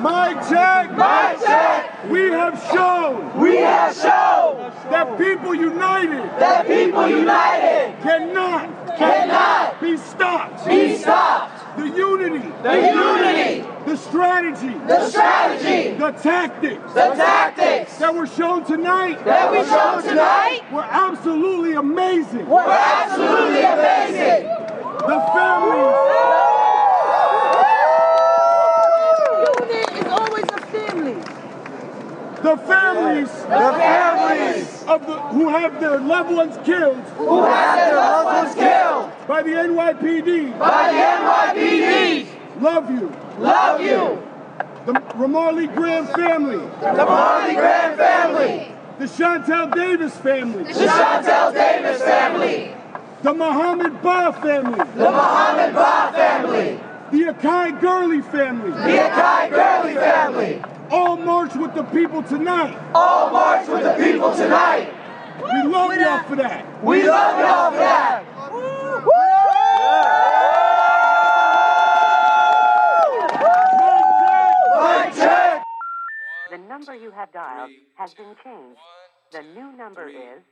My check. My check. We have shown. We have shown that people united. That people united cannot. Cannot be stopped. Be stopped. The unity. The unity. The strategy. The strategy. The tactics. The tactics that were shown tonight. That we shown tonight were absolutely amazing. Were absolutely amazing. The families. The families, the families of the who have their loved ones killed, who have their loved ones killed. By the NYPD, by the NYPD, love you, love you. The Ramarley Graham family, the Marley Graham family, the Shantel Davis family, the Shantel Davis family, the Muhammad Ba family, the Muhammad Ba family, the Akai Gurley family, the Akai Gurley family all march with the people tonight. All march with the people tonight. We love y'all for that. We love y'all for that. The number you have dialed has been changed. The new number is.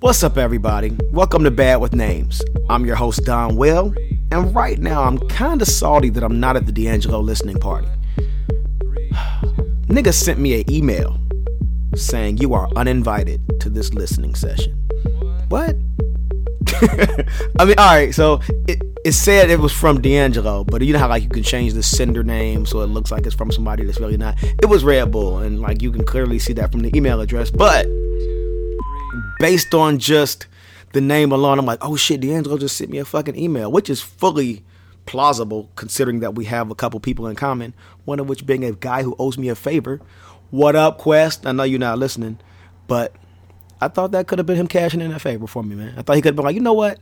What's up, everybody? Welcome to Bad with Names. I'm your host, Don Will, and right now I'm kind of salty that I'm not at the D'Angelo listening party. Nigga sent me an email saying you are uninvited to this listening session. What? I mean, all right. So it, it said it was from D'Angelo, but you know how like you can change the sender name so it looks like it's from somebody that's really not. It was Red Bull, and like you can clearly see that from the email address. But based on just the name alone, I'm like, oh shit, D'Angelo just sent me a fucking email, which is fully plausible considering that we have a couple people in common, one of which being a guy who owes me a favor. What up, Quest? I know you're not listening, but I thought that could have been him cashing in a favor for me, man. I thought he could have been like, you know what?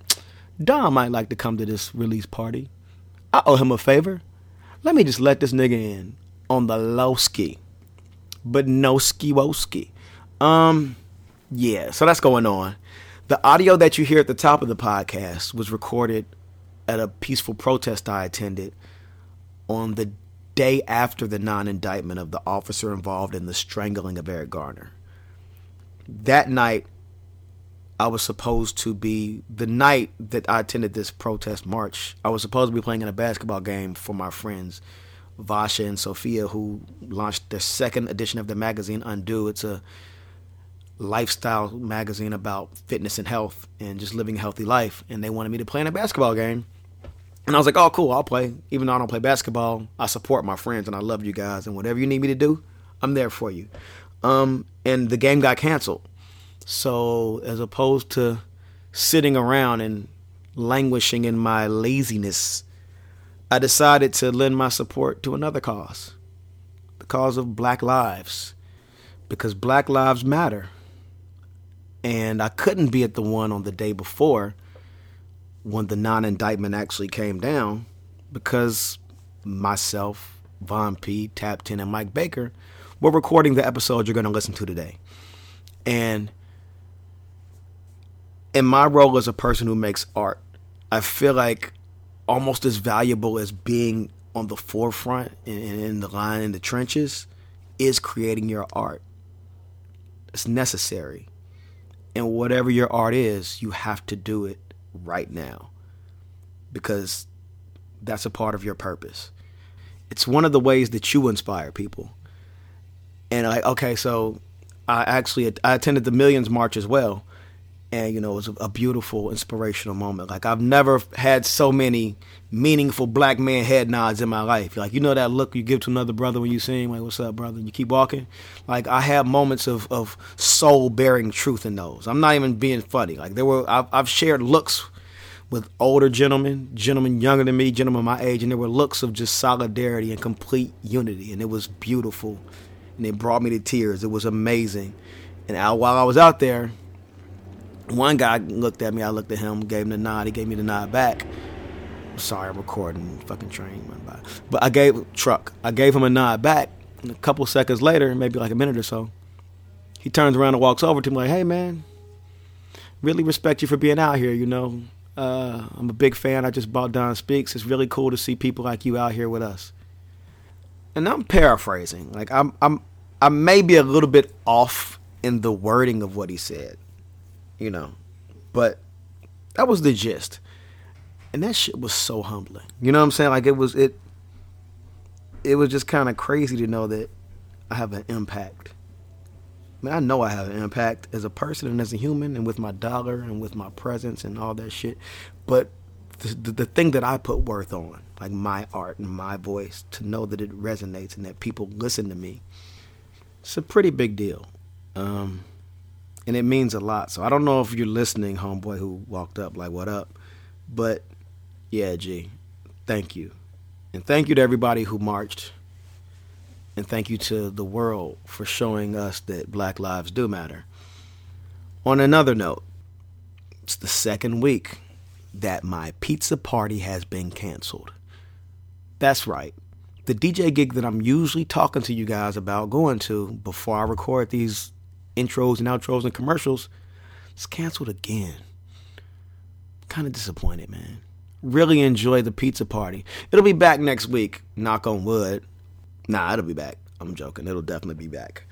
Don might like to come to this release party. I owe him a favor. Let me just let this nigga in on the low ski. But no ski woski. Um, yeah, so that's going on. The audio that you hear at the top of the podcast was recorded at a peaceful protest I attended on the day after the non indictment of the officer involved in the strangling of Eric Garner. That night, I was supposed to be the night that I attended this protest march. I was supposed to be playing in a basketball game for my friends, Vasha and Sophia, who launched their second edition of the magazine Undo. It's a lifestyle magazine about fitness and health and just living a healthy life. And they wanted me to play in a basketball game. And I was like, oh, cool, I'll play. Even though I don't play basketball, I support my friends and I love you guys. And whatever you need me to do, I'm there for you. Um, and the game got canceled. So as opposed to sitting around and languishing in my laziness, I decided to lend my support to another cause the cause of black lives. Because black lives matter. And I couldn't be at the one on the day before when the non indictment actually came down because myself, Von P, Tap 10, and Mike Baker were recording the episode you're going to listen to today. And in my role as a person who makes art, I feel like almost as valuable as being on the forefront in, in the line in the trenches is creating your art. It's necessary. And whatever your art is, you have to do it right now because that's a part of your purpose. It's one of the ways that you inspire people. And like, okay, so I actually I attended the Millions March as well, and you know it was a, beautiful, inspirational moment. Like I've never had so many meaningful black man head nods in my life. Like you know that look you give to another brother when you him, like "What's up, brother?" And you keep walking. Like I have moments of of soul bearing truth in those. I'm not even being funny. Like there were I've, I've shared looks with older gentlemen, gentlemen younger than me, gentlemen my age, and there were looks of just solidarity and complete unity, and it was beautiful, and it brought me to tears. It was amazing, and I, while I was out there, one guy looked at me, I looked at him, gave him the nod, he gave me the nod back. Sorry, I'm recording. Fucking train went by, but I gave truck. I gave him a nod back, and a couple seconds later, maybe like a minute or so, he turns around and walks over to me like, "Hey, man." Really respect you for being out here, you know uh, I'm a big fan. I just bought Don Speaks. It's really cool to see people like you out here with us. and I'm paraphrasing. Like I'm I'm I may be a little bit off in the wording of what he said, you know, but that was the gist. And that shit was so humbling. You know what I'm saying? Like it was it it was just kind of crazy to know that I have an impact. I mean, I know I have an impact as a person and as a human and with my dollar and with my presence and all that shit. But the, the, the thing that I put worth on, like my art and my voice, to know that it resonates and that people listen to me, it's a pretty big deal. Um, and it means a lot. So I don't know if you're listening, homeboy who walked up, like, what up? But yeah, G, thank you. And thank you to everybody who marched. And thank you to the world for showing us that black lives do matter. On another note, it's the second week that my pizza party has been canceled. That's right. The DJ gig that I'm usually talking to you guys about going to before I record these intros and outros and commercials it's canceled again. Kind of disappointed, man. Really enjoy the pizza party. It'll be back next week, knock on wood. Nah, it'll be back. I'm joking. It'll definitely be back.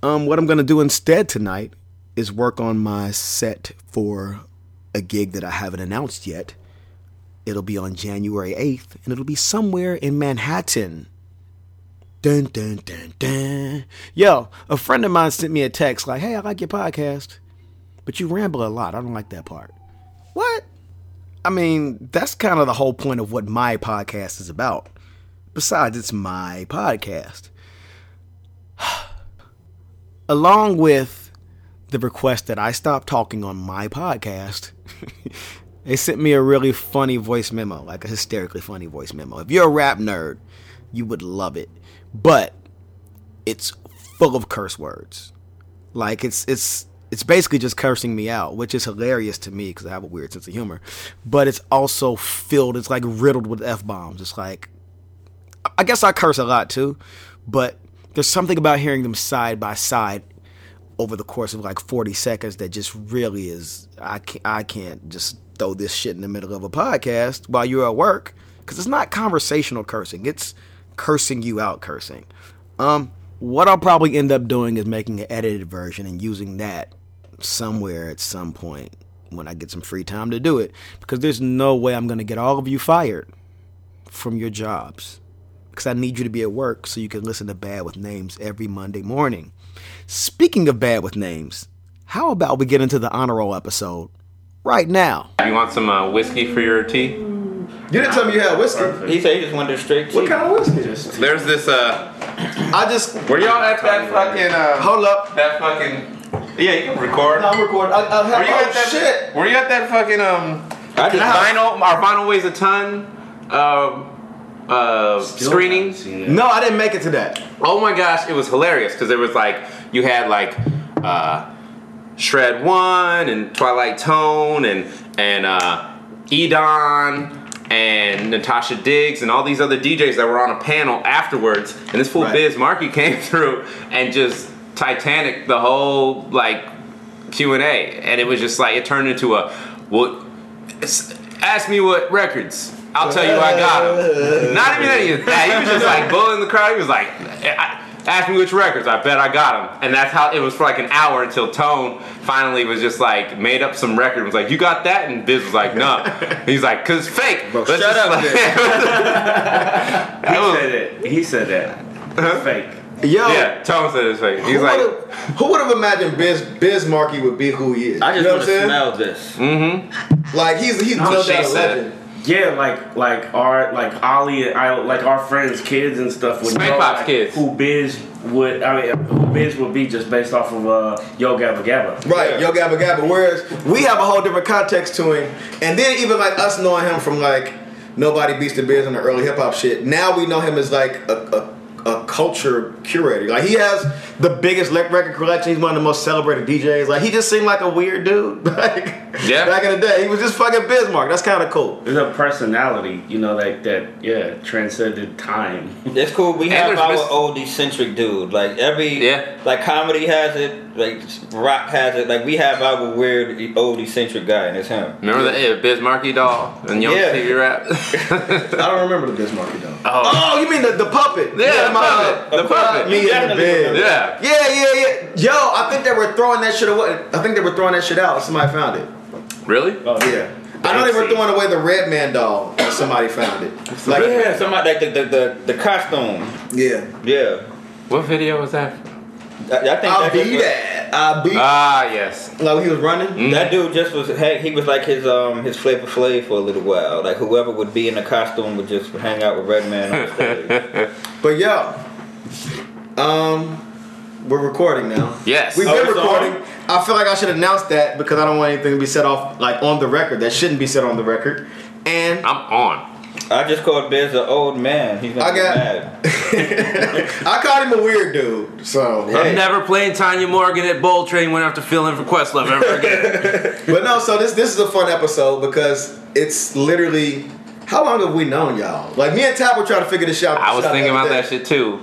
Um, what I'm gonna do instead tonight is work on my set for a gig that I haven't announced yet. It'll be on January 8th, and it'll be somewhere in Manhattan. Dun dun dun dun. Yo, a friend of mine sent me a text like, "Hey, I like your podcast, but you ramble a lot. I don't like that part." What? I mean, that's kind of the whole point of what my podcast is about. Besides, it's my podcast. Along with the request that I stop talking on my podcast, they sent me a really funny voice memo, like a hysterically funny voice memo. If you're a rap nerd, you would love it. But it's full of curse words. Like it's it's it's basically just cursing me out, which is hilarious to me because I have a weird sense of humor. But it's also filled, it's like riddled with F bombs. It's like, I guess I curse a lot too, but there's something about hearing them side by side over the course of like 40 seconds that just really is, I can't, I can't just throw this shit in the middle of a podcast while you're at work because it's not conversational cursing, it's cursing you out cursing. Um, what I'll probably end up doing is making an edited version and using that somewhere at some point when I get some free time to do it because there's no way I'm going to get all of you fired from your jobs because I need you to be at work so you can listen to Bad with Names every Monday morning. Speaking of Bad with Names, how about we get into the honor roll episode right now? You want some uh, whiskey for your tea? You didn't tell me you had whiskey. He said he just wanted straight What tea. kind of whiskey? Just There's this. uh I just Were y'all at that fucking? Uh, hold up. that fucking. Yeah, you can record. No, I'm recording. I, I have, Were you oh at that? shit. Were you at that fucking um? I just Vinyl. Our vinyl weighs a ton. Um. Uh, screening. No, I didn't make it to that. Oh my gosh, it was hilarious because there was like you had like uh, Shred One and Twilight Tone and and uh, Edon and Natasha Diggs and all these other DJs that were on a panel afterwards. And this fool Right. Biz Markie came through and just Titanic the whole like Q and A, and it was just like it turned into a well. s- Ask me what records. I'll tell you I got them. Not even any of that. He was just like bullying the crowd. He was like, "I- ask me which records. I bet I got them. And that's how it was for like an hour until Tone finally was just like made up some record. and Was like, you got that? And Biz was like, no. He's like, cause fake. Bro, Let's shut up, like- Biz. That was- said it. He said that. It's fake. Yo, yeah, Tone said it's fake. He's who like, would've- who would have imagined Biz Biz Markie would be who he is? I just you know want to smell this. mm-hmm. Like he's he's what no doubt a said. legend. Yeah, like like our like Ollie and I like our friends' kids and stuff would Spank know Pop's like, kids. who Biz would I mean who Biz would be just based off of uh Yo Gabba Gabba. Right, Yo Gabba Gabba. Whereas we have a whole different context to him, and then even like us knowing him from like Nobody Beats the Biz and the early hip hop shit. Now we know him as like a, a, a culture curator. Like he has the biggest record collection. He's one of the most celebrated DJs. Like he just seemed like a weird dude. like Yeah. back in the day, he was just fucking Bismarck. That's kind of cool. There's a personality, you know, like that yeah, transcended time. It's cool. We And have our Miss- oldie centric dude. Like every Yeah. like comedy has it, like rock has it. Like we have our weird old eccentric guy, and it's him. remember that yeah, Biz Markie doll and Young Yeah. TV rap? I don't remember the Bismarck though. Oh. oh, you mean the, the puppet? Yeah, the my, puppet. The puppet. Me in the bed. Yeah. Yeah, yeah, yeah. Yo, I think they were throwing that shit away. I think they were throwing that shit out. Somebody found it. Really? Oh, Yeah. I know they were throwing away the Redman doll. and Somebody found it. Like, yeah, somebody like the the, the, the costume. yeah. Yeah. What video was that? I, I think I'll that be just- that. I'll be. Ah, yes. like he was running. That dude just was hey, he was like his um his Flavor Flav for a little while. Like whoever would be in the costume would just hang out with Redman on stage. But yo, um, we're recording now. Yes. We've Oh, been on? recording. I feel like I should announce that because I don't want anything to be set off like on the record. That shouldn't be set on the record. And I'm on. I just called Biz an old man. He's gonna I got- mad. I called him a weird dude. So, I'm never playing Tanya Morgan at Bowl Train when I have to fill in for Questlove ever again. but no. So this this is a fun episode because it's literally how long have we known y'all? Like me and Tab were trying to figure this out. I was thinking about day. that shit too.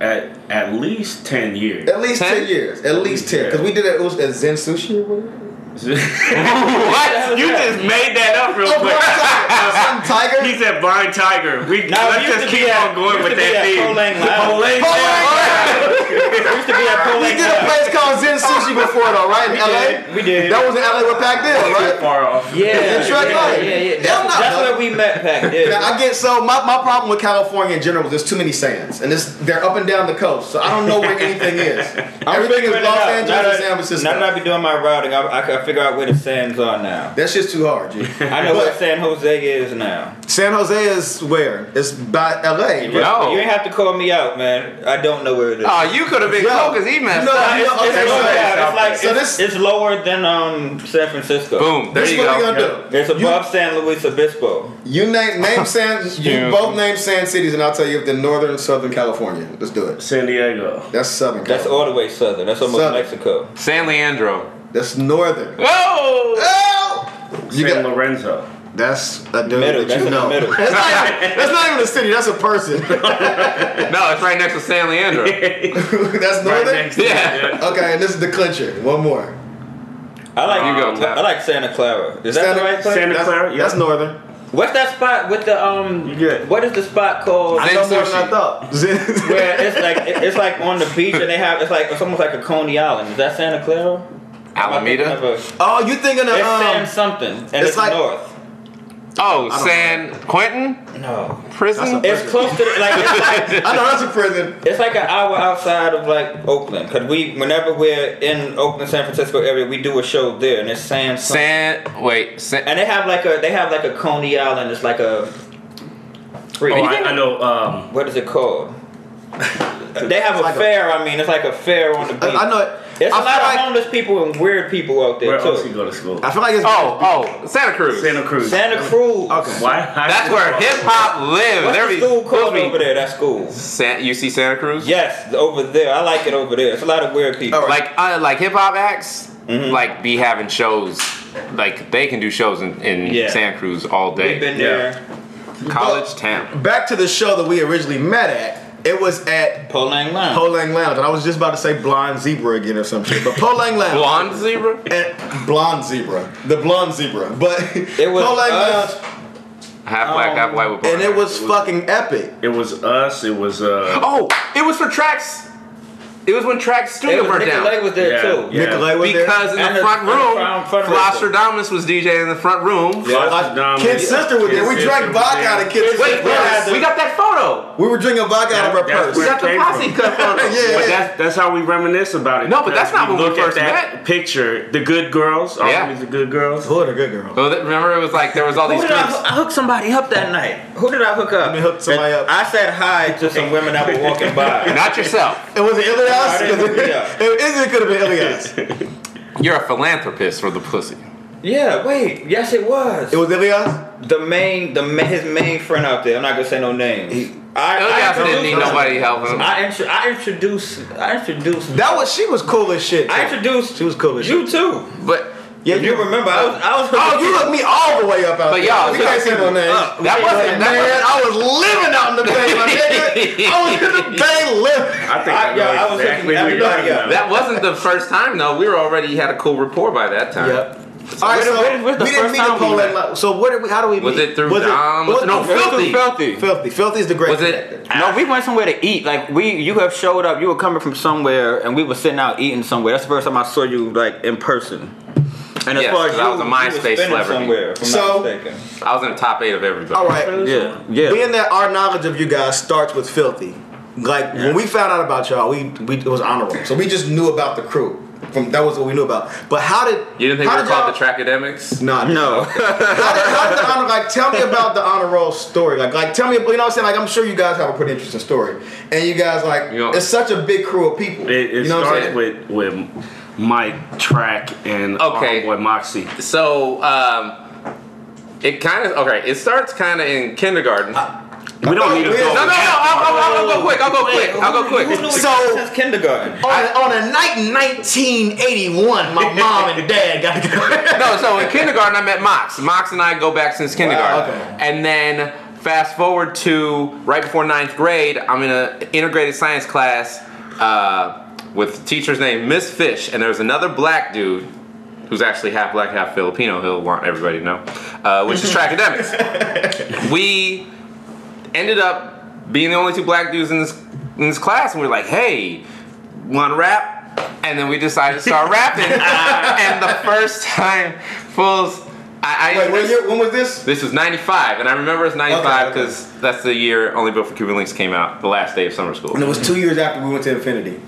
At at least ten years. At least 10, 10? years. At least 10. Because we did it, it was at Zen Sushi or whatever. what? You just made that up real Oh, quick. Some tiger. he said blind tiger. We No, let's just keep at- on going with used to be that theme. Polang Lounge. Polang Oh, Lounge. We used to be at We did a place called Zen Sushi before though, right? In We LA? did. We did. That was in LA with Pac Div, right? Far off. Yeah, Detroit yeah, yeah, yeah. Yeah, That's, I'm that's where we met back then. Yeah, I get so my, my problem with California in general is there's too many sands, and this they're up and down the coast, so I don't know where anything is. I'm Everything is Los. Angeles Now and that- San Francisco. Now that I be doing my routing, I, I can figure out where the sands are now. That's just too hard, G. I know But where San Jose is now. San Jose is where? It's by LA. You, but- No. you ain't have to call me out, man. I don't know where it is. Oh, you could have been Yo, cool because he messed you know- up. it's, okay, it's, so- lower. It's like so this- it's lower than um San Francisco. Boom. There This you what we go. gonna do. It's above San Luis Obispo. You name name San. You both name San cities, and I'll tell you if they're northern and southern California. Let's do it. San Diego. That's southern. That's all the way southern. That's almost Southern. Mexico. San Leandro. That's northern. Whoa. Oh! You San got, Lorenzo. That's a dude Middle. that That's you in the know. middle. That's not, even, that's not even a city. That's a person. No, it's right next to San Leandro. that's Right northern. next to Yeah. Okay, and this is the clincher. One more. I like You go, Tap. I like Santa Clara. Is that the right place? Santa That's, Clara, yeah. that's northern. What's that spot with the um? You good. What is the spot called? I Zen know more than I sushi. thought. Where it's like it's like on the beach and they have it's like it's almost like a Coney Island. Is that Santa Clara? Alameda. Oh, you thinking of San um? something and it's it's, like- north. Oh, San Quentin No, prison. That's it's close to the, like it's like I know that's a prison. it's like an hour outside of like Oakland. Cause we whenever we're in Oakland, San Francisco area, we do a show there and it's San. San. Wait. San. And they have like a they have like a Coney Island. It's like a. Oh, I, I know. Um, What is it called? they have It's a like fair. I mean, it's like a fair on the beach. I, I know it. There's a I lot feel of like homeless people and weird people out there where else you go to school? I feel like it's Oh, oh, Santa Cruz. Santa Cruz. Santa Cruz. Okay. Why? That's where hip hop lives. What's There the school called supposed be- over there? That school. San, you see Santa Cruz? Yes, over there. I like it over there. It's a lot of weird people. All right. Like uh, like hip hop acts, Mhm. like be having shows. Like they can do shows in, in Yeah. Santa Cruz all day. We've day. been Yeah. there. College town. back to the show that we originally met at. It was at Polang Lounge. Polang Lounge, and I was just about to say Blonde Zebra again or some shit, but Polang Lounge. Blonde zebra. And blonde zebra, the blonde zebra, but It was Polang us. Lounge, Half black, Um, half white with and it blonde was fucking epic. It was us. It was uh. Oh, it was for tracks. It was when Track's It studio was burnt Nicolay down. was there Yeah. too. Yeah. Nicolay was there. Because in the the- front room, front- front room. Flostradamus was DJing in the front room. Yeah. Kid's sister was there. We drank vodka out of Kid's Wait, wait, We got that photo. We were drinking vodka out of her purse. We got the came posse cut photo. Yeah, yeah. that's that's how we reminisce about it. No, but that's not when we first met. Picture the good girls. Yeah. Always the good girls. Who are the good girl? So remember, it was like there was all Who these did I, drinks. I hook somebody up that night? Who did I hook up? Let me hook somebody And up. I said hi to some women that were walking by. Not yourself. It was it Ilias? I didn't hook me up. It, it could have been Ilias. You're a philanthropist for the pussy. Yeah, wait. Yes, it was. It was Ilias? the main, the ma- his main friend out there. I'm not gonna say no names. I, Elias didn't need him. nobody helping him. I, intro- I introduced. I introduced. That was she was cool as shit. I introduced. She was cool as shit You shit. too. But Yeah, If you remember, I was. I was. Oh, you looked me all the way up out But there. y'all, we can't say no names. Uh, that wasn't- that man. I was living out in the bay, my nigga. I was in the bay living. I think I- I, yeah, know I was exactly hooking who you're everybody talking about. that wasn't the first time though. We were already had a cool rapport by that time. Yep. All right, where so the- where- where's the we didn't first meet the time we Poland. met? So where did we? How do we Was meet? it through Dom? was No, it- Filthy. Filthy. Filthy. Filthy. Filthy is the great. Was it? No, we went somewhere to eat. Like we, you have showed up. You were coming from somewhere, and we were sitting out eating somewhere. That's the first time I saw you like in person. And as Yes, far as 'cause you, I was a MySpace celebrity. somewhere. If I'm So- not. I was in the top eight of everybody. All right. Yeah, yeah. Being that our knowledge of you guys starts with filthy, like when we found out about y'all, we, we it was honorable. So we just knew about the crew. From that was what we knew about. But how did You didn't think we were called the y'all- Trackademicks? Nah, No. how, did, how did the honor like tell me about the honor roll story? Like like tell me you know what I'm saying? Like I'm sure you guys have a pretty interesting story. And you guys like You know- it's such a big crew of people. It, it you know what I'm starts saying? with with Mike Track and Okay. boy Moxie. So, um, it kind of okay. It starts kind of in kindergarten. We don't need to go. no, no, no. I'll, I'll, I'll go quick. I'll go quick. I'll go quick. Who knew So- so, since kindergarten? on, a, on a night in 1981, my mom and dad got together. no, so in kindergarten I met Mox. Mox and I go back since kindergarten. okay. And then fast forward to right before ninth grade, I'm in an integrated science class uh, with a teacher's name Miss Fish, and there's another black dude who's actually half black, half Filipino. He'll want everybody to know, uh, which is Trackademicks. we ended up being the only two black dudes in this in this class, and we are like, hey, want to rap? And then we decided to start rapping. and the first time, fools, I, I Wait, when, year, when was this? this was 95, and I remember it's 95 Okay, okay. because that's the year Only Built for Cuban Linx came out, the last day of summer school. And it was two years after we went to Infinity.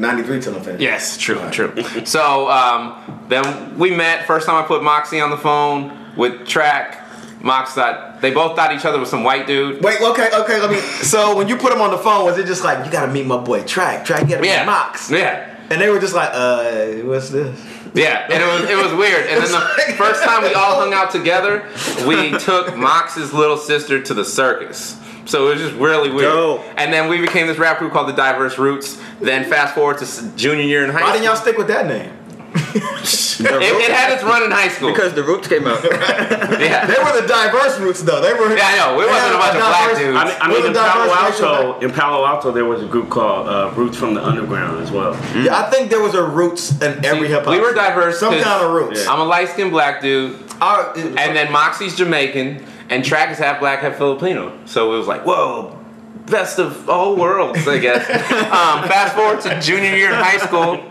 93 till Infinity. Yes, true, true. So um, then we met. First time I put Moxie on the phone with Track. Mox thought they both thought each other was some white dude. Wait, okay, okay, let me. So when you put him on the phone, was it just like, you gotta meet my boy Track? Track, you gotta Yeah, meet Mox? Yeah, And they were just like, uh, what's this? yeah, and it was it was weird. And then the first time we all hung out together, we took Mox's little sister to the circus. So it was just really weird. Dope. And then we became this rap group called the Diverse Roots. Then fast forward to junior year in high Why school. Why didn't y'all stick with that name? it, it had its run in high school. Because the roots came out. yeah. They were the diverse roots, though. They were. Yeah, I know. We wasn't had a bunch of black dudes. I mean, I mean the in Palo diverse racial Alto, in Palo Alto, there was a group called uh, Roots from the Underground as well. Yeah, I think there was a roots in every hip hop. we were diverse. Some kind of roots. I'm a light skinned black dude, Our- and then Moxie's Jamaican, and Track is half black, half Filipino. So it was like, whoa, best of all worlds, I guess. um, fast forward to junior year in high school.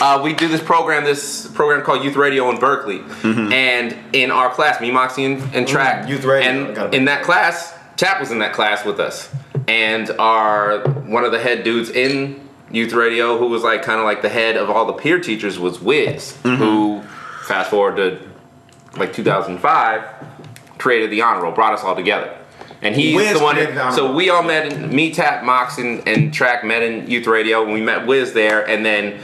Uh, we do this program, this program called Youth Radio in Berkeley, and in our class, me, Moxie, and, and Track, Mm-hmm. Youth Radio, and in that class, Tap was in that class with us, and our one of the head dudes in Youth Radio, who was like kind of like the head of all the peer teachers, was Wiz, who fast forward to like 2005, created the honor roll, brought us all together. And he's Wiz the one. the so we all met in me, Tap, Mox, and, and Track met in Youth Radio. And we met Wiz there, and then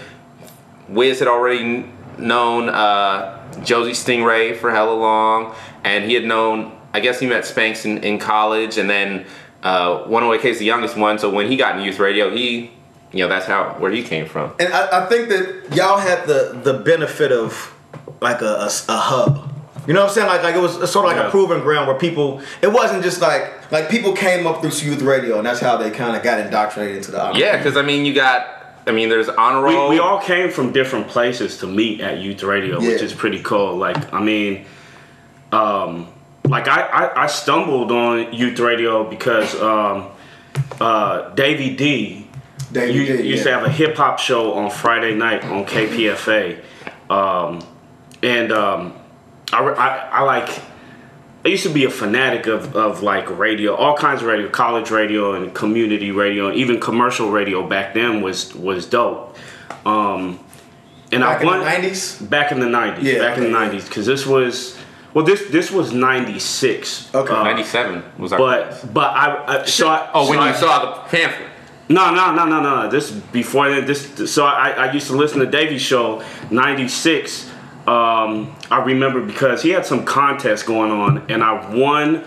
Wiz had already known uh, Josie Stingray for hella long, and he had known. I guess he met Spanx in, in college, and then uh, 108K is the youngest one. So when he got in youth radio, he, you know, that's how where he came from. And I, I think that y'all had the the benefit of like a, a, a hub. You know what I'm saying? Like like it was sort of like a Yeah. proving ground where people. It wasn't just like like people came up through youth radio, and that's how they kind of got indoctrinated into the. honor. Yeah, because I mean, you got. I mean, there's honor We, roll. we all came from different places to meet at Youth Radio, which is pretty cool. Like, I mean, um, like I, I, I stumbled on Youth Radio because um, uh, Davey D Davey you, D, used yeah. to have a hip hop show on Friday night on KPFA, um, and um, I, I, I like. I used to be a fanatic of, of like radio, all kinds of radio, college radio and community radio, and even commercial radio back then was was dope. Um, and Back I in won the 90s? Back in the nineties, Yeah, back in the okay, yeah. nineties, because this was well, this this was ninety six. Okay. 97 was our. But but I, I so I, oh, when so you I- saw the pamphlet. no, no, no, no, no. This before then. This so I, I used to listen to Davey's show '96. Um, I remember because he had some contest going on, and I won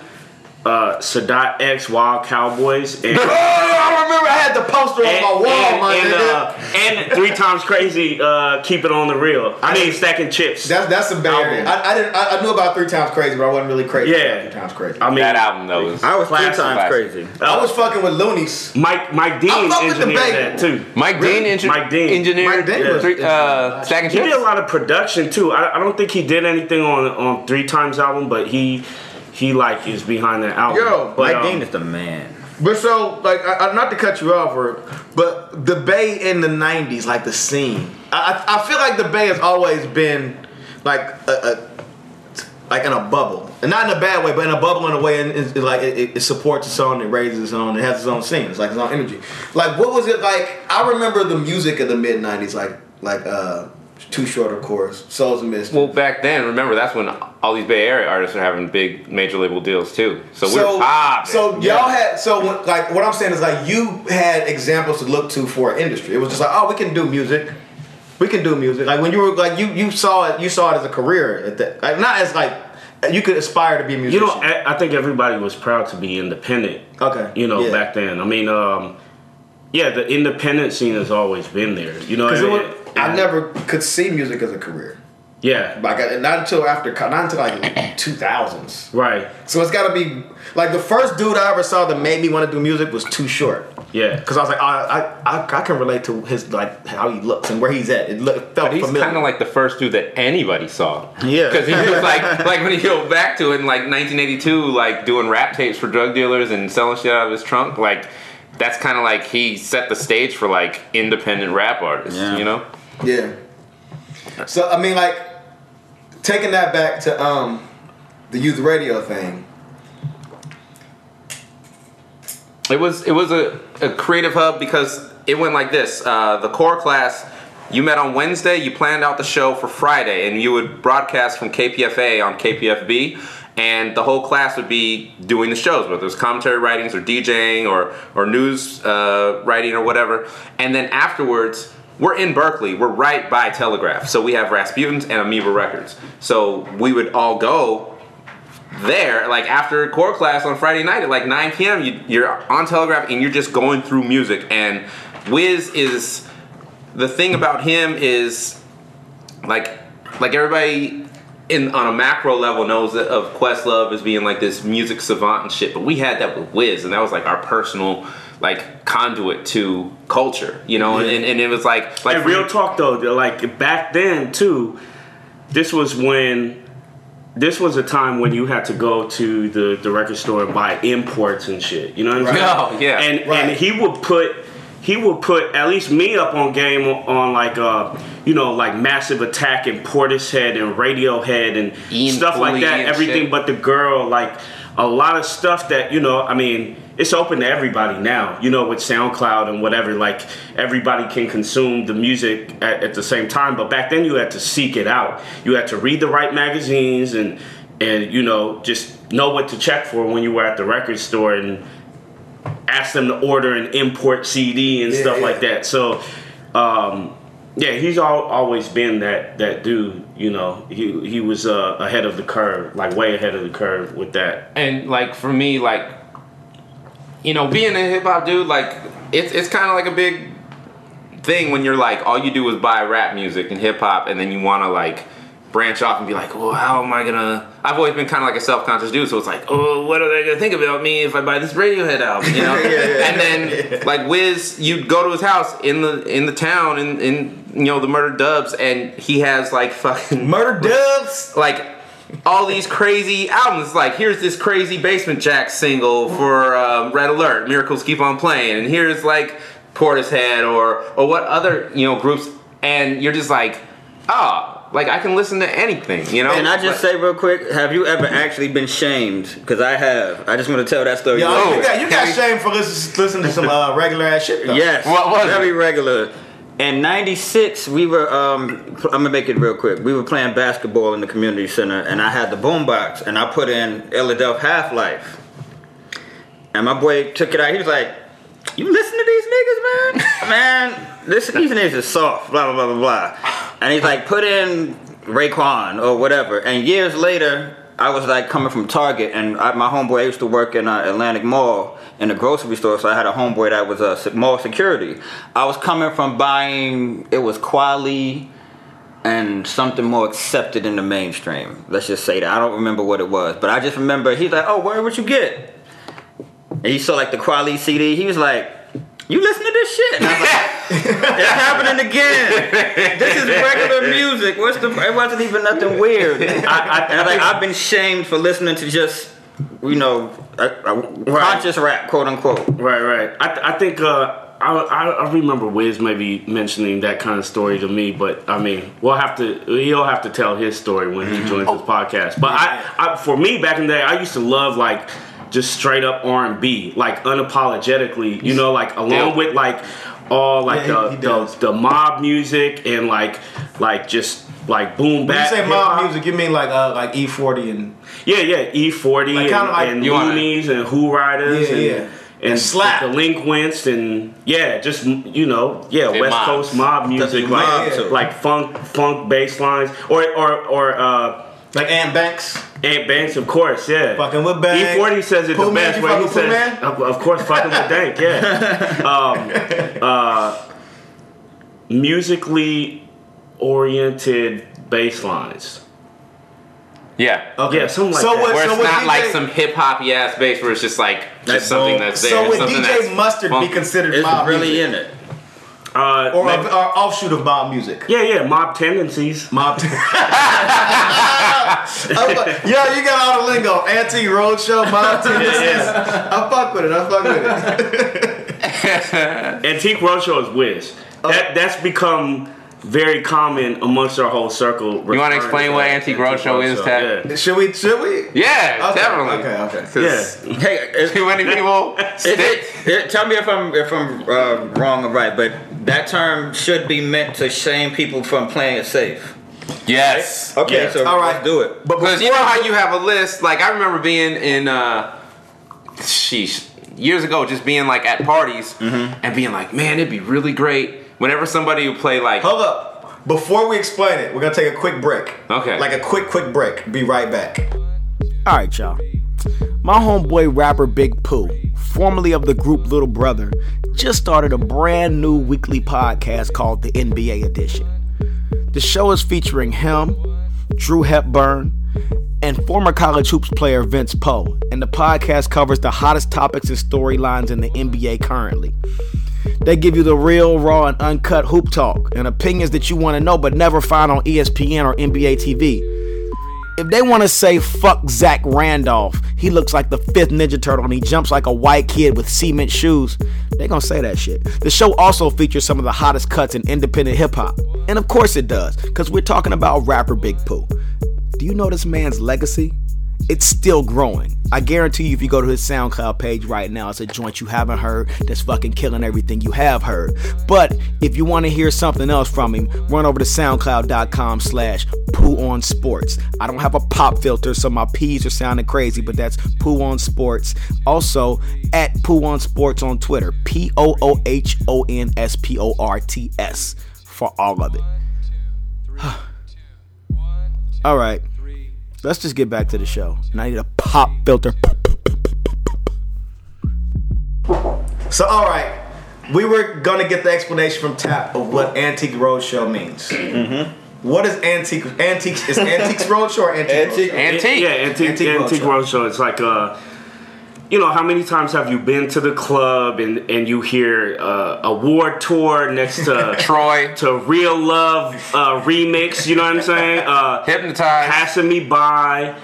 uh, Sadat X Wild Cowboys, and Oh, I remember I had the poster on my wall, and- my and, nigga. uh, and three times crazy. Uh, keep it on the real. I mean, stacking chips. That's that's some Bay Area. I, I didn't. I, I knew about three times crazy, but I wasn't really crazy. Yeah. three times crazy. I mean, that album though was I was three times classic. crazy. I was fucking with Luniz. Mike Mike Dean I fuck with the engineered that too. Mike Dean, engin- Mike Dean. engineered Mike Dean was- three, uh, Stacking He Chips. did a lot of production too. I, I don't think he did anything on on Three Times album, but he he like is behind that album. Yo, but, Mike um, Dean is the man. But so, like, I, I, not to cut you off, or, but the Bay in the '90s, like the scene, I, I I feel like the Bay has always been like a, a like in a bubble, and not in a bad way, but in a bubble in a way, and it's, it's like it, it supports its own, it raises its own, it has its own scene, it's like its own energy. Like, what was it like? I remember the music of the mid '90s, like like uh, Too Short, of course, Souls and Mist. Well, back then, remember that's when all these Bay Area artists are having big major label deals too. So, we're so, popping. so y'all had so when- like what I'm saying is like you had examples to look to for an industry. It was just like oh we can do music, we can do music. Like when you were like you you saw it you saw it as a career at that like not as like you could aspire to be a You know, I, I think everybody was proud to be independent. Okay. You know, Yeah. back then. I mean, um, yeah, the independent scene has always been there. You know, because and- I never could see music as a career. Yeah. Like I- not until after not until like two thousands. Right. So it's got to be like the first dude I ever saw that made me want to do music was Too Short. Yeah. Because I was like, I, I, I, I can relate to his like how he looks and where he's at. It look, felt But he's familiar. kind of like the first dude that anybody saw. Yeah. Because he was like, like when you go back to it in like 1982, like doing rap tapes for drug dealers and selling shit out of his trunk. Like that's kind of like he set the stage for like independent rap artists. Yeah. You know? Yeah. So I mean, like, taking that back to um, the youth radio thing. It was it was a, a creative hub because it went like this. Uh, the core class, you met on Wednesday, you planned out the show for Friday, and you would broadcast from KPFA on KPFB, and the whole class would be doing the shows, whether it was commentary writings or DJing or or news uh, writing or whatever. And then afterwards, we're in Berkeley. We're right by Telegraph, so we have Rasputin's and Amoeba Records. So we would all go there, like after core class on Friday night at like 9 p.m., you, you're on Telegraph and you're just going through music. And Wiz is the thing about him is like like everybody in on a macro level knows that of Questlove as being like this music savant and shit, but we had that with Wiz, and that was like our personal like conduit to culture, you know. And, and, and it was like like and real talk though, like back then too, this was when this was a time when you had to go to the, the record store and buy imports and shit. You know what I'm saying? Oh, yeah. And Right. and he would put he would put at least me up on game on like uh you know like massive attack and Portishead and Radiohead and Ian stuff like that. Everything shit. but the girl like a lot of stuff that you know. I mean, it's open to everybody now. You know, with SoundCloud and whatever. Like everybody can consume the music at, at the same time. But back then, you had to seek it out. You had to read the right magazines and and you know just know what to check for when you were at the record store and ask them to order an import CD and Yeah, stuff yeah. like that. So. Um, yeah, he's all, always been that that dude. You know, he he was uh, ahead of the curve, like way ahead of the curve with that. and like for me, like you know, being a hip hop dude, like it's it's kind of like a big thing when you're like all you do is buy rap music and hip hop, and then you want to like branch off and be like, well, how am I gonna? I've always been kind of like a self conscious dude, so it's like, oh, what are they gonna think about me if I buy this Radiohead album? You know? And then like Wiz, you'd go to his house in the in the town in in you know the Murder Dubs, and he has like fucking Murder Dubs. like all these crazy albums. Like here's this crazy Basement Jack single for um, Red Alert, Miracles Keep on Playing, and here's like Portishead or or what other you know groups, and you're just like, ah, like I can listen to anything, you know. And I just say real quick, have you ever actually been shamed? Because I have. I just want to tell that story. Yo, Oh, you got you got can we- shame for listening listening to some uh, regular ass shit. Though. Yes, What was very it? regular. In '96, we were. Um, I'm gonna make it real quick. We were playing basketball in the community center, and I had the boombox, and I put in Philadelphia Half Life, and my boy took it out. He was like, "You listen to these niggas, man? man, this these niggas are soft." Blah blah blah blah blah. And he's like, "Put in Raekwon or whatever." And years later, I was like coming from Target, and I, my homeboy I used to work in uh, Atlantic Mall in a grocery store, so I had a homeboy that was uh, se- mall security. I was coming from buying it was Kweli and something more accepted in the mainstream. Let's just say that I don't remember what it was, but I just remember he's like, "Oh, where what you get?" And he saw like the Kweli CD. He was like, "You listen to this shit?" And I was like, "It's happening again. This is regular music. What's the? It wasn't even nothing weird." I, I, like, I've been shamed for listening to just, you know, a conscious rap, quote unquote. Right, right. I, th- I think uh, I, I remember Wiz maybe mentioning that kind of story to me, but I mean, we'll have to he'll have to tell his story when he joins this podcast. But I, I, for me back in the day, I used to love like just straight up R and B, like unapologetically, you know, like along Yeah. with like all like Yeah, he- he the, does. the the mob music and like like just like boom When you bap. say hip-hop. mob music, you mean like uh, like E40 and Yeah, yeah, E forty Like, and, kinda like- and You wanna- Luniz and Who Riders Yeah, and yeah. and Slap. delinquents and yeah, just you know, yeah, Yeah, West mobs. Coast mob music like too. like funk funk bass lines or or or uh like Ant Banks. Ant Banks, of course, yeah. Fucking with Banks. E forty says it Pooh the Man, best you way. He says, Man? of, of course, fucking with Dank, yeah. um, uh, musically oriented bass lines. Yeah. Okay. Yeah, something like so that. What, Where so it's not DJ, like some hip hop ass bass where it's just like just That's something that's there. So would something DJ that's Mustard be considered It's mob really music? in it. Uh, or, maybe- a, or offshoot of mob music? yeah, yeah, mob tendencies. Mob. I'm like, Yo, you got all the lingo. Antique Roadshow, mob tendencies. I fuck with it. I fuck with it. Antique Roadshow is Wiz. That that's become very common amongst our whole circle. You want to explain what Antique Roadshow is, Ted? Yeah. Should we? Should we? Yeah, Okay, definitely. okay, okay. 'Cause Yeah. Hey, it's, Too many people It, it, it- tell me if I'm if I'm uh, wrong or right, but that term should be meant to shame people from playing it safe. Yes. Okay, Yeah. so All right. let's do it. But Because you know how you have a list. Like I remember being in, uh, sheesh, years ago, just being like at parties Mm-hmm. and being like, man, it'd be really great whenever somebody would play like. Hold up. Before we explain it, we're gonna take a quick break. Okay. Like a quick, quick break. Be right back. All right, y'all. My homeboy rapper Big Pooh, formerly of the group Little Brother, just started a brand new weekly podcast called the NBA Edition. The show is featuring him, Drew Hepburn, and former college hoops player Vince Poe, and the podcast covers the hottest topics and storylines in the NBA currently. They give you the real, raw, and uncut hoop talk and opinions that you want to know but never find on ESPN or NBA TV. If they want to say fuck Zach Randolph, he looks like the fifth Ninja Turtle and he jumps like a white kid with cement shoes, they gonna say that shit. The show also features some of the hottest cuts in independent hip hop. And of course it does, because we're talking about rapper Big Pooh. Do you know this man's legacy? It's still growing. I guarantee you, if you go to his SoundCloud page right now, it's a joint you haven't heard that's fucking killing everything you have heard. But if you want to hear something else from him, run over to soundcloud.com slash poo on sports. I don't have a pop filter, so my P's are sounding crazy, but that's poo on sports. Also, at poo on sports on Twitter, P O O H O N S P O R T S for all of it. all right. Let's just get back to the show. And I need a pop filter. So, all right, we were gonna get the explanation from Tap of what Antique Roadshow means. Mm-hmm. What is antique? Antiques is Antiques Roadshow or Antique? Antique- Roadshow? Antique. Yeah, antique, Antique antique, Roadshow. roadshow. It's like uh, you know, how many times have you been to the club and and you hear uh, Award Tour next to Troy. to Real Love uh, remix? You know what I'm saying? Uh, Hypnotized. passing me by, I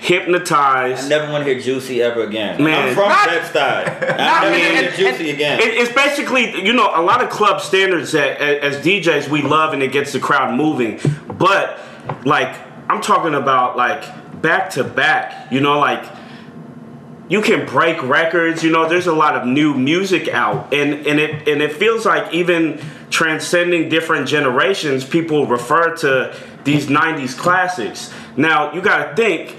hypnotized. never want to hear Juicy ever again. Man. I'm from Not- Bed-Stuy. I never even- hear Juicy again. It, it's basically, you know, a lot of club standards that as DJs we love and it gets the crowd moving. But like, I'm talking about like back to back, you know, like you can break records, you know, there's a lot of new music out. And, and it and it feels like even transcending different generations, people refer to these 90s classics. Now, you got to think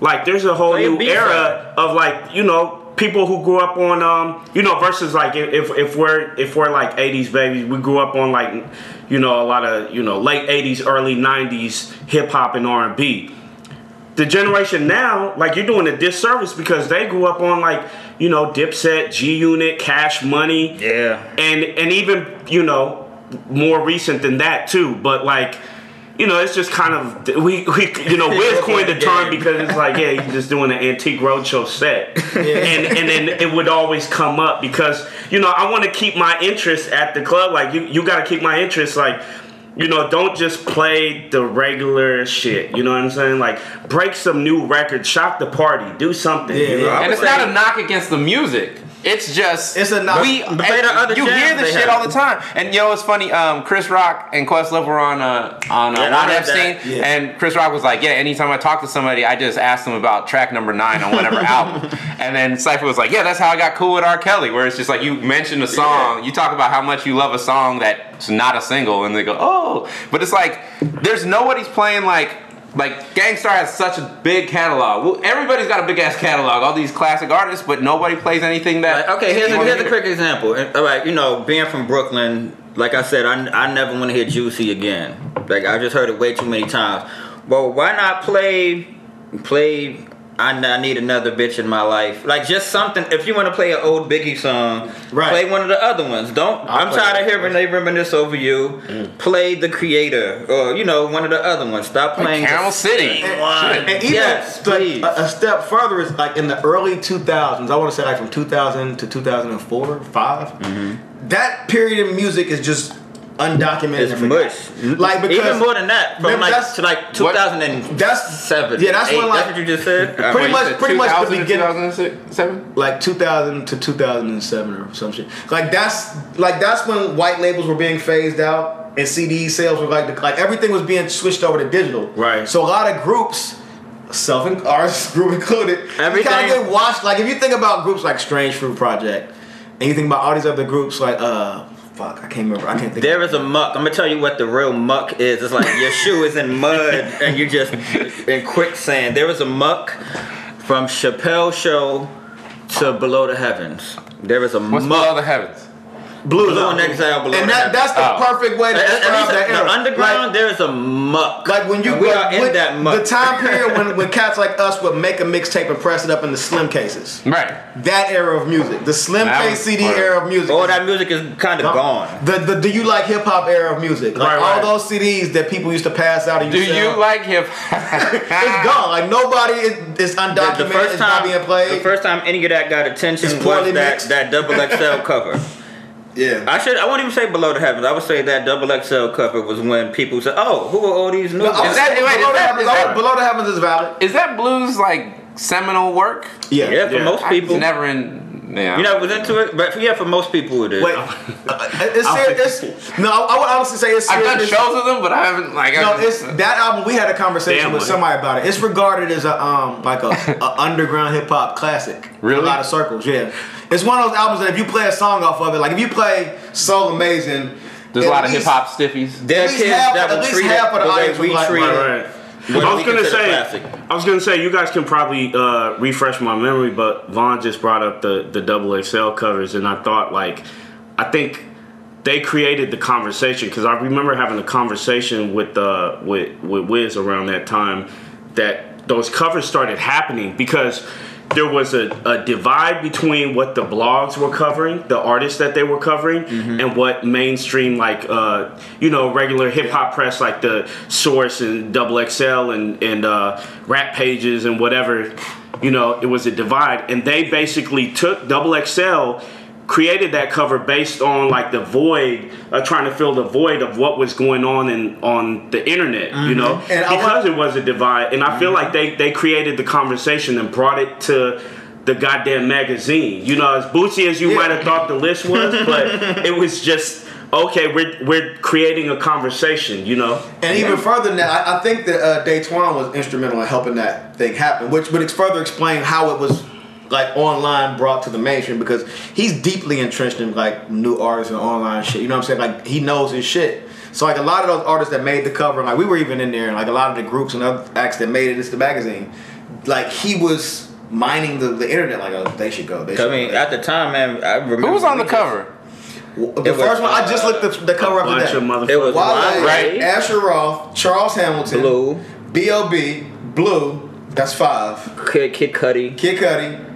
like there's a whole Play new era of like you know people who grew up on um you know versus like if if we're if we're like 80s babies we grew up on like you know a lot of you know late 80s early 90s hip hop and R&B the generation now, like you're doing a disservice because they grew up on like you know Dipset, G Unit, Cash Money, Yeah. and and even you know more recent than that too. But like. You know, it's just kind of we, we you know Wiz coined the term because it's like yeah you're just doing an antique roadshow set, and and then it would always come up because you know I want to keep my interest at the club like you you got to keep my interest like you know, don't just play the regular shit. You know what I'm saying? Like, break some new records, shock the party, do something. Yeah, you know? yeah. And it's not a knock against the music. It's just It's a knock- We But play the other you hear the shit have. all the time, and yo, it's funny. Um, Chris Rock and Questlove were on uh, on uh, Yeah, I Juan Epstein, that. Yeah. and Chris Rock was like, "Yeah, anytime I talk to somebody, I just ask them about track number nine on whatever album." And then Cipher was like, "Yeah, that's how I got cool with R. Kelly, where it's just like you mention a song, you talk about how much you love a song that's not a single, and they go, oh, but it's like there's nobody's playing like." Like Gang Starr has such a big catalog. Well, everybody's got a big ass catalog. All these classic artists, but nobody plays anything that. Like, okay, here's a, here's a quick example. All right, you know, being from Brooklyn, like I said, I, I never want to hear Juicy again. Like I just heard it way too many times. Well, why not play play? I, I need another bitch in my life. Like just something. If you want to play an old Biggie song, Right. play one of the other ones. Don't. i am tired of hearing they reminisce over you. Play the Creator or you know one of the other ones. Stop playing Carmel the City. same one. And even yes, like, please. a, a step further is like in the early 2000s. I want to say like from 2000 to 2004, 5. Mm-hmm. That period of music is just undocumented. It's and forgotten. mush. Like because even more than that, from like that's- to like what- 2007. that's- yeah, that's when, like- that's what you just said. Pretty much- said pretty much the 2000 to beginning- 2007? like 2000 to 2007 or some shit. Like that's like that's when white labels were being phased out and CD sales were like like everything was being switched over to digital. Right. So a lot of groups, self and ours group included, Everything- kind of get washed. Like if you think about groups like Strange Fruit Project, and you think about all these other groups like uh fuck I can't remember I can't think. There is a muck. I'm gonna tell you what the real muck is. It's like your shoe is in mud and you're just in quicksand. There is a muck from Chappelle Show to Below the Heavens. There is a What's muck. below the heavens? Blu's Blu and Exile Below and that, that's the Oh. perfect way to At- at describe least that the era. underground, Like, there is a muck. Like when you And we when- are in when- that muck. the time period when, when cats like us would make a mixtape and press it up in the slim cases. Right. That era of music, the slim That case CD part of- era of music. All that music is kind of gone. The, the do you like hip hop era of music? Like Right, all right. those CDs that people used to pass out. And Do sell, you like hip It's gone. Like nobody is, is The, undocumented. the first it's not time, being played. the first time any of that got attention It's was that, mixed. that double XL cover. yeah. I should. I won't even say below the heavens. I would say that double XL cover was when people said, "Oh, who are all these new?" No, I guys?" was that- saying wait, below, the that- heavens, is that- below the heavens is valid. Is that Blu's like seminal work? Yeah. Yeah, for Yeah. most people. was never in. Yeah. You know, was into it, but yeah, for most people it is. Wait, uh, it's serious. It's, no, I would honestly say it's I've done shows with them, but I haven't like. No, I it's that album. We had a conversation Damn, with man. somebody about it. It's regarded as a um like a, a underground hip hop classic. in Really? a lot of circles. Yeah, it's one of those albums that if you play a song off of it, like if you play Soul Amazing, There's a at lot of hip hop stiffies. there are at least kids half- that at will least treat half it of the the way audience we was like, treat right, it. Right. I was gonna say, classic. I was gonna say, you guys can probably uh, refresh my memory, but Vaughn just brought up the the double XL covers, and I thought like, I think they created the conversation because I remember having a conversation with uh with with Wiz around that time that those covers started happening because there was a, a divide between what the blogs were covering, the artists that they were covering, and what mainstream like uh, you know regular hip hop press like the Source and Double XL and and uh, rap pages and whatever. You know, it was a divide, and they basically took Double XL created that cover based on like the void uh, trying to fill the void of what was going on in on the internet you know Mm-hmm. And I because it was a divide and i feel like they they created the conversation and brought it to the goddamn magazine you know as bootsy as you Yeah. might have thought the list was but it was just okay we're we're creating a conversation you know And even further than that, I, I think that uh, Datwon was instrumental in helping that thing happen, which would further explain how it was like online brought to the mainstream because he's deeply entrenched in like new artists and online shit. You know what I'm saying? Like he knows his shit. So like a lot of those artists that made the cover, like we were even in there, and like a lot of the groups and other acts that made it into the magazine, like he was mining the, the internet. Like oh, they should go. They should I mean, go. at the time, man, I remember. Who was on the we just- cover? the it was, first one I just looked the, the cover up bunch today. of motherfuckers It was Wale, Wale, Right. Asher Roth, Charles Hamilton, Blu. B.O.B., Blu, That's five. Kid, Kid Cudi, Kid Cudi.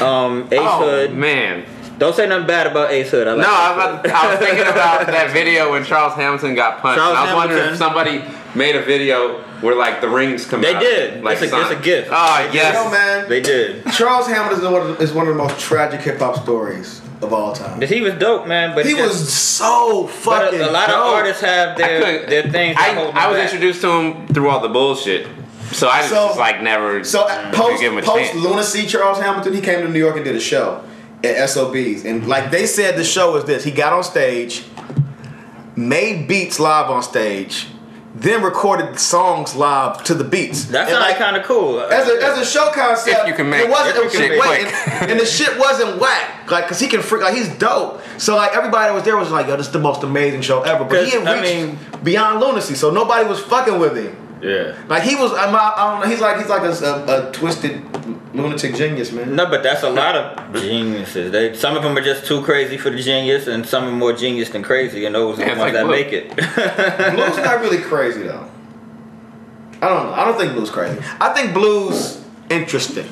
Um, Ace Oh Hood. man. Don't say nothing bad about Ace Hood. I like No, I Ace was, Hood. I was thinking about that video when Charles Hamilton got punched. Charles I was wondering if somebody made a video where like the rings come out. They out. did. Like It's a- it's a gift. Oh yes. Yo, man. They did. Charles Hamilton is one, of the, is one of the most tragic hip hop stories of all time. He was dope, man. But He just- was so But fucking. a, a lot dope. of artists have their their things. that I, I was back. introduced to him through all the bullshit. So I just, So- just like never So uh, post give him a post lunacy, Charles Hamilton, he came to New York and did a show at SOBs, and like they said, the show was this: he got on stage, made beats live on stage, then recorded songs live to the beats. That And, sounded like, kind of cool. As a, as a show concept, If you can make- it wasn't, if it was you can make wait, and, and the shit wasn't whack, like, cause he can freak, like, he's dope. So like everybody that was there was like, yo, this is the most amazing show ever. But he had 'Cause, I reached mean- beyond lunacy, so nobody was fucking with him. Yeah. Like he was, I'm, I don't know. He's like he's like a, a, a twisted lunatic genius, man. no, but that's a lot of geniuses. They some of them are just too crazy for the genius, and some are more genius than crazy, and those are the ones like that Blu. make it. Blu's not really crazy though. I don't know. I don't think Blu's crazy. I think Blu's interesting.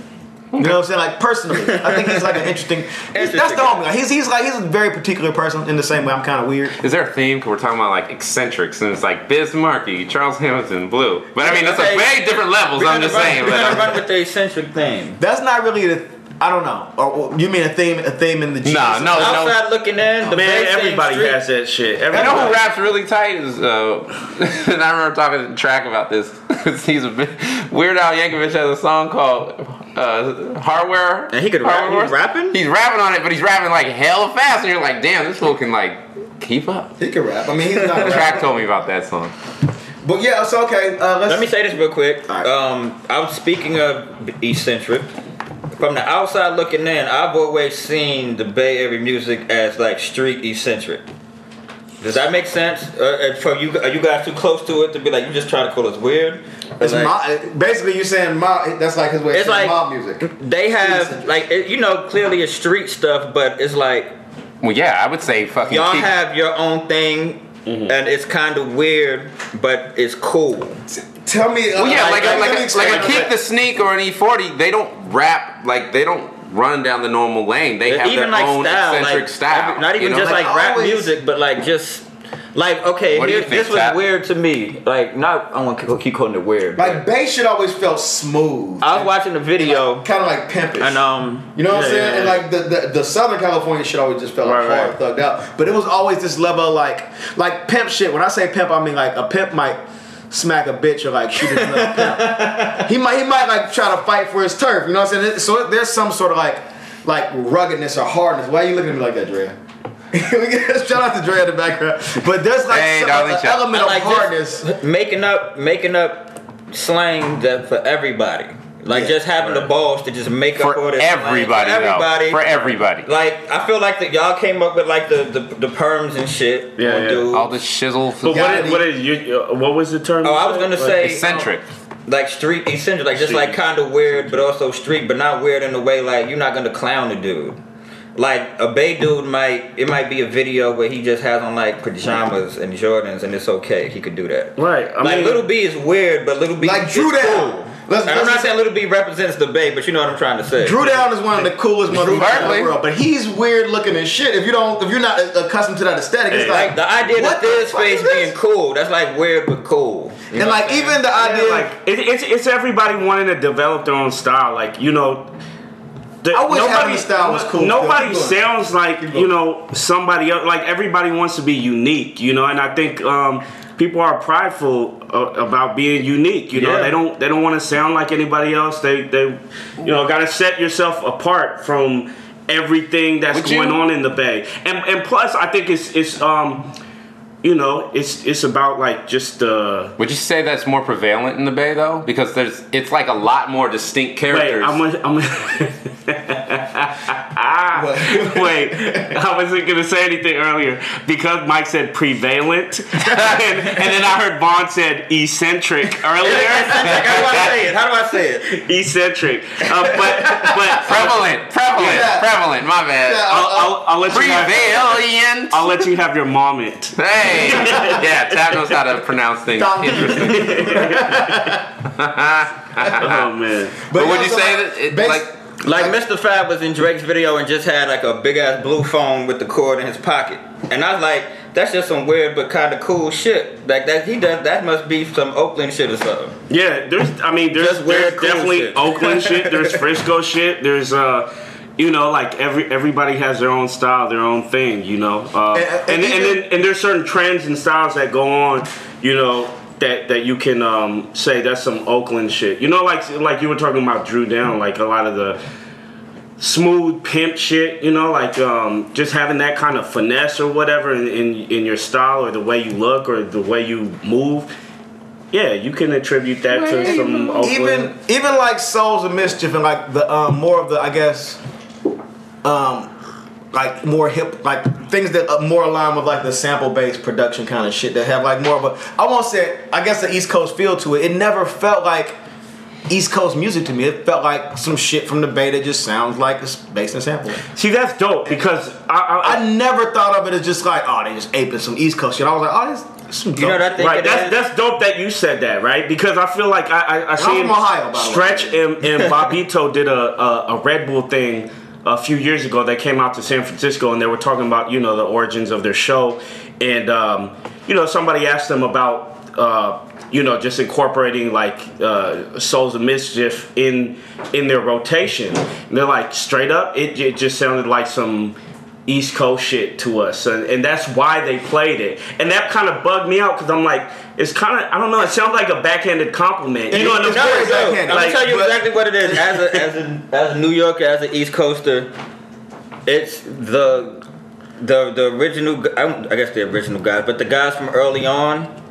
You know what I'm saying? Like personally, I think he's like an interesting. That's the Interesting. homie. Like, he's he's like he's a very particular person in the same way I'm kind of weird. Is there a theme? Cause we're talking about like eccentrics, and it's like Biz Markie, Charles Hamilton, Blu. But I mean, that's Okay. a very different levels. I'm just run, saying. We're But, gonna run with the eccentric theme. That's not really the. I don't know. Or, or you mean a theme? A theme in the genius? Nah, no, no. Outside looking in, the Man, everybody street. has that shit. You know who raps really tight is, uh, and I remember talking to Track about this. He's a bit, Weird Al Yankovic has a song called uh, Hardware. And he could rap- Hardware he's rapping? He's rapping on it, but he's rapping like hella fast, and you're like, damn, this fool can like keep up. He can rap. I mean, he's not. A Track told me about that song. But yeah, it's okay. Uh, let's, Let me say this real quick. All right. Um, I was speaking of eccentric. From the outside looking in, I've always seen the Bay Area music as like street eccentric. Does that make sense? Uh, for you, are you guys too close to it to be like you just trying to call us weird? It's Like, mob, basically you're saying mob. That's like his way It's like- mob music. they have like it, you know clearly it's street stuff, but it's like Well, yeah, I would say fucking. y'all keep- have your own thing, Mm-hmm. and it's kind of weird, but it's cool. Tell me. Uh, Well, yeah, like, let a, me like, a, explain like a it. Keak da Sneak or an E40, they don't rap like they don't run down the normal lane. They have even their like own style, eccentric like style. every- not you even know? just like, Like, rap always- music, but like just like okay, What do you here, think, this was Chad? weird to me. Like not I want to keep calling it weird. Like bass shit always felt smooth. I was watching the video kind of like pimpish. and um, You know what I'm saying? yeah, And like the, the the Southern California shit always just felt like Right, hard right. thugged out. But it was always this level of like like pimp shit. When I say pimp, I mean like a pimp might smack a bitch or like shoot another pimp. He might he might like try to fight for his turf. You know what I'm saying? So there's some sort of like like ruggedness or hardness. Why are you looking at me like that, Dre? Shout out to Dre in the background. But there's like Hey, some, darling, an shout- element I of like hardness. making up making up slang that for everybody. Like Yeah, just having the balls to just make up all for this everybody, for everybody. though. For everybody. Like I feel like that y'all came up with like the the, the perms and shit. Yeah, on yeah. dudes. All the shizzle. But what Gotta is, what is you? Uh, what was the term? Oh, you I was gonna Like- say eccentric. like street eccentric, like just Street. like kind of weird, but also street, but not weird in the way like you're not gonna clown a dude. Like a Bay dude might, it might be a video where he just has on like pajamas and Jordans, and it's okay. He could do that. Right. I like mean, Lil B is weird, but Lil B Like is Dru cool. Down. Let's- I'm let's not saying Lil B represents the Bay, but you know what I'm trying to say. Dru Down is one of the coolest motherfuckers in the world, but he's weird looking as shit. If you don't, if you're not accustomed to that aesthetic, it's like, like the idea what the this fuck face this? being cool, that's like weird but cool. You and like even the Yeah, idea, like it, it's it's everybody wanting to develop their own style. Like you know, the, I wish having style was cool. Nobody sounds like you know somebody else. Like everybody wants to be unique. You know, and I think um, people are prideful uh, about being unique. You know, Yeah. they don't they don't want to sound like anybody else. They they you know got to set yourself apart from everything that's Would you- going on in the bay. And and plus, I think it's it's um. You know, it's it's about like just uh Would you say that's more prevalent in the Bay though? Because there's it's like a lot more distinct Wait, characters. I'm gonna, I'm What? Wait, I wasn't gonna say anything earlier because Mike said prevalent, and, and then I heard Vaughn said eccentric earlier. How do I say it? How do I say it? eccentric, uh, but but Prevalent, prevalent, Yeah. prevalent. My bad. I'll, I'll, I'll let you have, Prevalent. I'll let you have your moment. Hey, yeah, Tap knows how to pronounce things. Interesting. Oh man. But would you also, say that it, bas- like Like Mistah F.A.B. was in Drake's video and just had like a big ass blue phone with the cord in his pocket, and I was like, that's just some weird but kind of cool shit. Like that he does. That must be some Oakland shit or something. Yeah, there's. I mean, there's, Just weird, there's cool definitely shit. Oakland shit. There's Frisco shit. There's uh, you know, like every everybody has their own style, their own thing. You know, uh, And- and and and, even- then and there's certain trends and styles that go on. You know. That, that you can um, say that's some Oakland shit, you know, like like you were talking about Dru Down, like a lot of the smooth pimp shit, you know, like um, just having that kind of finesse or whatever in, in in your style or the way you look or the way you move. Yeah, you can attribute that to some Oakland. even even like Souls of Mischief and like the um, more of the I guess um like more hip like things that are more aligned with like the sample based production kind of shit that have like more of a I won't say I guess the East Coast feel to it. It never felt like East Coast music to me. It felt like some shit from the Bay that just sounds like it's based in sampling. See, that's dope because I, I, I I never thought of it as just like oh they just aping some East Coast shit. I was like oh this, this some. You know what I think right. That's is? that's dope that you said that, right? Because I feel like I I, I I'm seen from Ohio, by the way. Stretch and, and Bobbito did a, a a Red Bull thing a few years ago. They came out to San Francisco and they were talking about you know the origins of their show, and um, you know somebody asked them about. Uh, you know, just incorporating like uh, Souls of Mischief in in their rotation. And they're like straight up, it, it just sounded like some East Coast shit to us, and, and that's why they played it. And that kind of bugged me out because I'm like, it's kind of I don't know. It sounds like a backhanded compliment. You know what I'm It's saying? I'm Like, gonna tell you exactly what it is. As a as a as a New Yorker, as an East Coaster, it's the the the original. I, guess the original guys, but the guys from early on.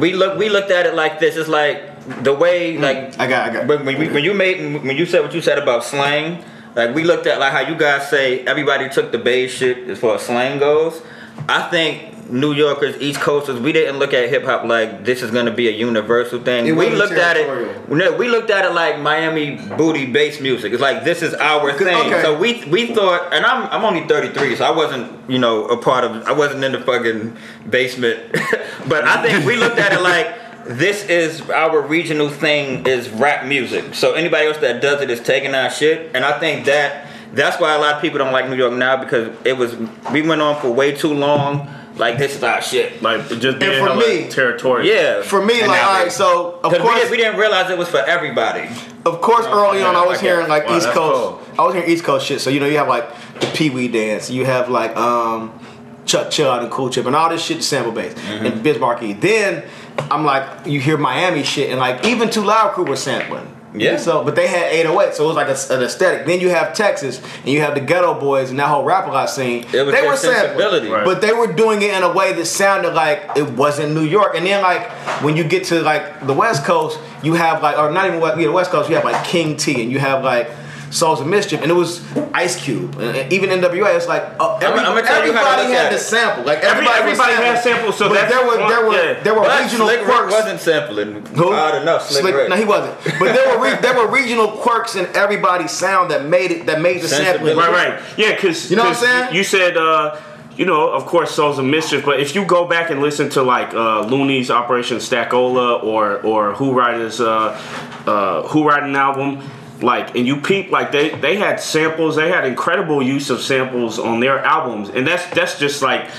We look we looked at it like this. It's like the way mm, like I got I got when, when, we, when you made when you said what you said about slang, like we looked at like how you guys say everybody took the Bay shit as far as slang goes. I think New Yorkers, East Coasters, we didn't look at hip hop like this is gonna be a universal thing. It we looked at it. No, we looked at it like Miami booty bass music. It's like this is our thing. okay. So we we thought, and I'm I'm only 33, so I wasn't you know a part of. I wasn't in the fucking basement, but I think we looked at it like this is our regional thing is rap music. So anybody else that does it is taking our shit, and I think that that's why a lot of people don't like New York now because it was we went on for way too long. Like this is our shit. like just being for me- territorial. Yeah, for me And like now all they- right so of Because we, course didn't- we didn't realize it was for everybody. Of course, early on, I was I hearing like Wow, East that's Coast. I was hearing East Coast shit. So you know, you have like the Pee Wee dance. You have like um, Chuck Chud and Cool Chip and all this shit sample based Mm-hmm. and Biz Markie. Then I'm like, you hear Miami shit and like even 2 Live Crew was sampling. Yeah. So, but they had 808, so it was like a, an aesthetic. Then you have Texas, and you have the Geto Boys, and that whole rap a lot scene. It was they were sampling. Right. but they were doing it in a way that sounded like it wasn't New York. And then like when you get to like the West Coast, you have like or not even yeah, the West Coast, you have like King Tee, and you have like Souls of Mischief, and it was Ice Cube, and and even NWA. It's like uh, every, tell you everybody had the sample. Like everybody, was everybody had samples, so but there were there were yeah. there were But regional Slick Rick quirks. wasn't sampling. Who? Odd enough, Slick, Rick. No, he wasn't. But there were re- there were regional quirks in everybody's sound that made it that made the sampling. Right, right. Yeah, because You know what I'm saying? You said, uh, you know, of course, Souls of Mischief. But if you go back and listen to like uh, Luniz Operation Stackola or or Who Riders uh, uh, Who Riding album, like, and you peep like they they had samples. They had incredible use of samples on their albums, and that's that's just like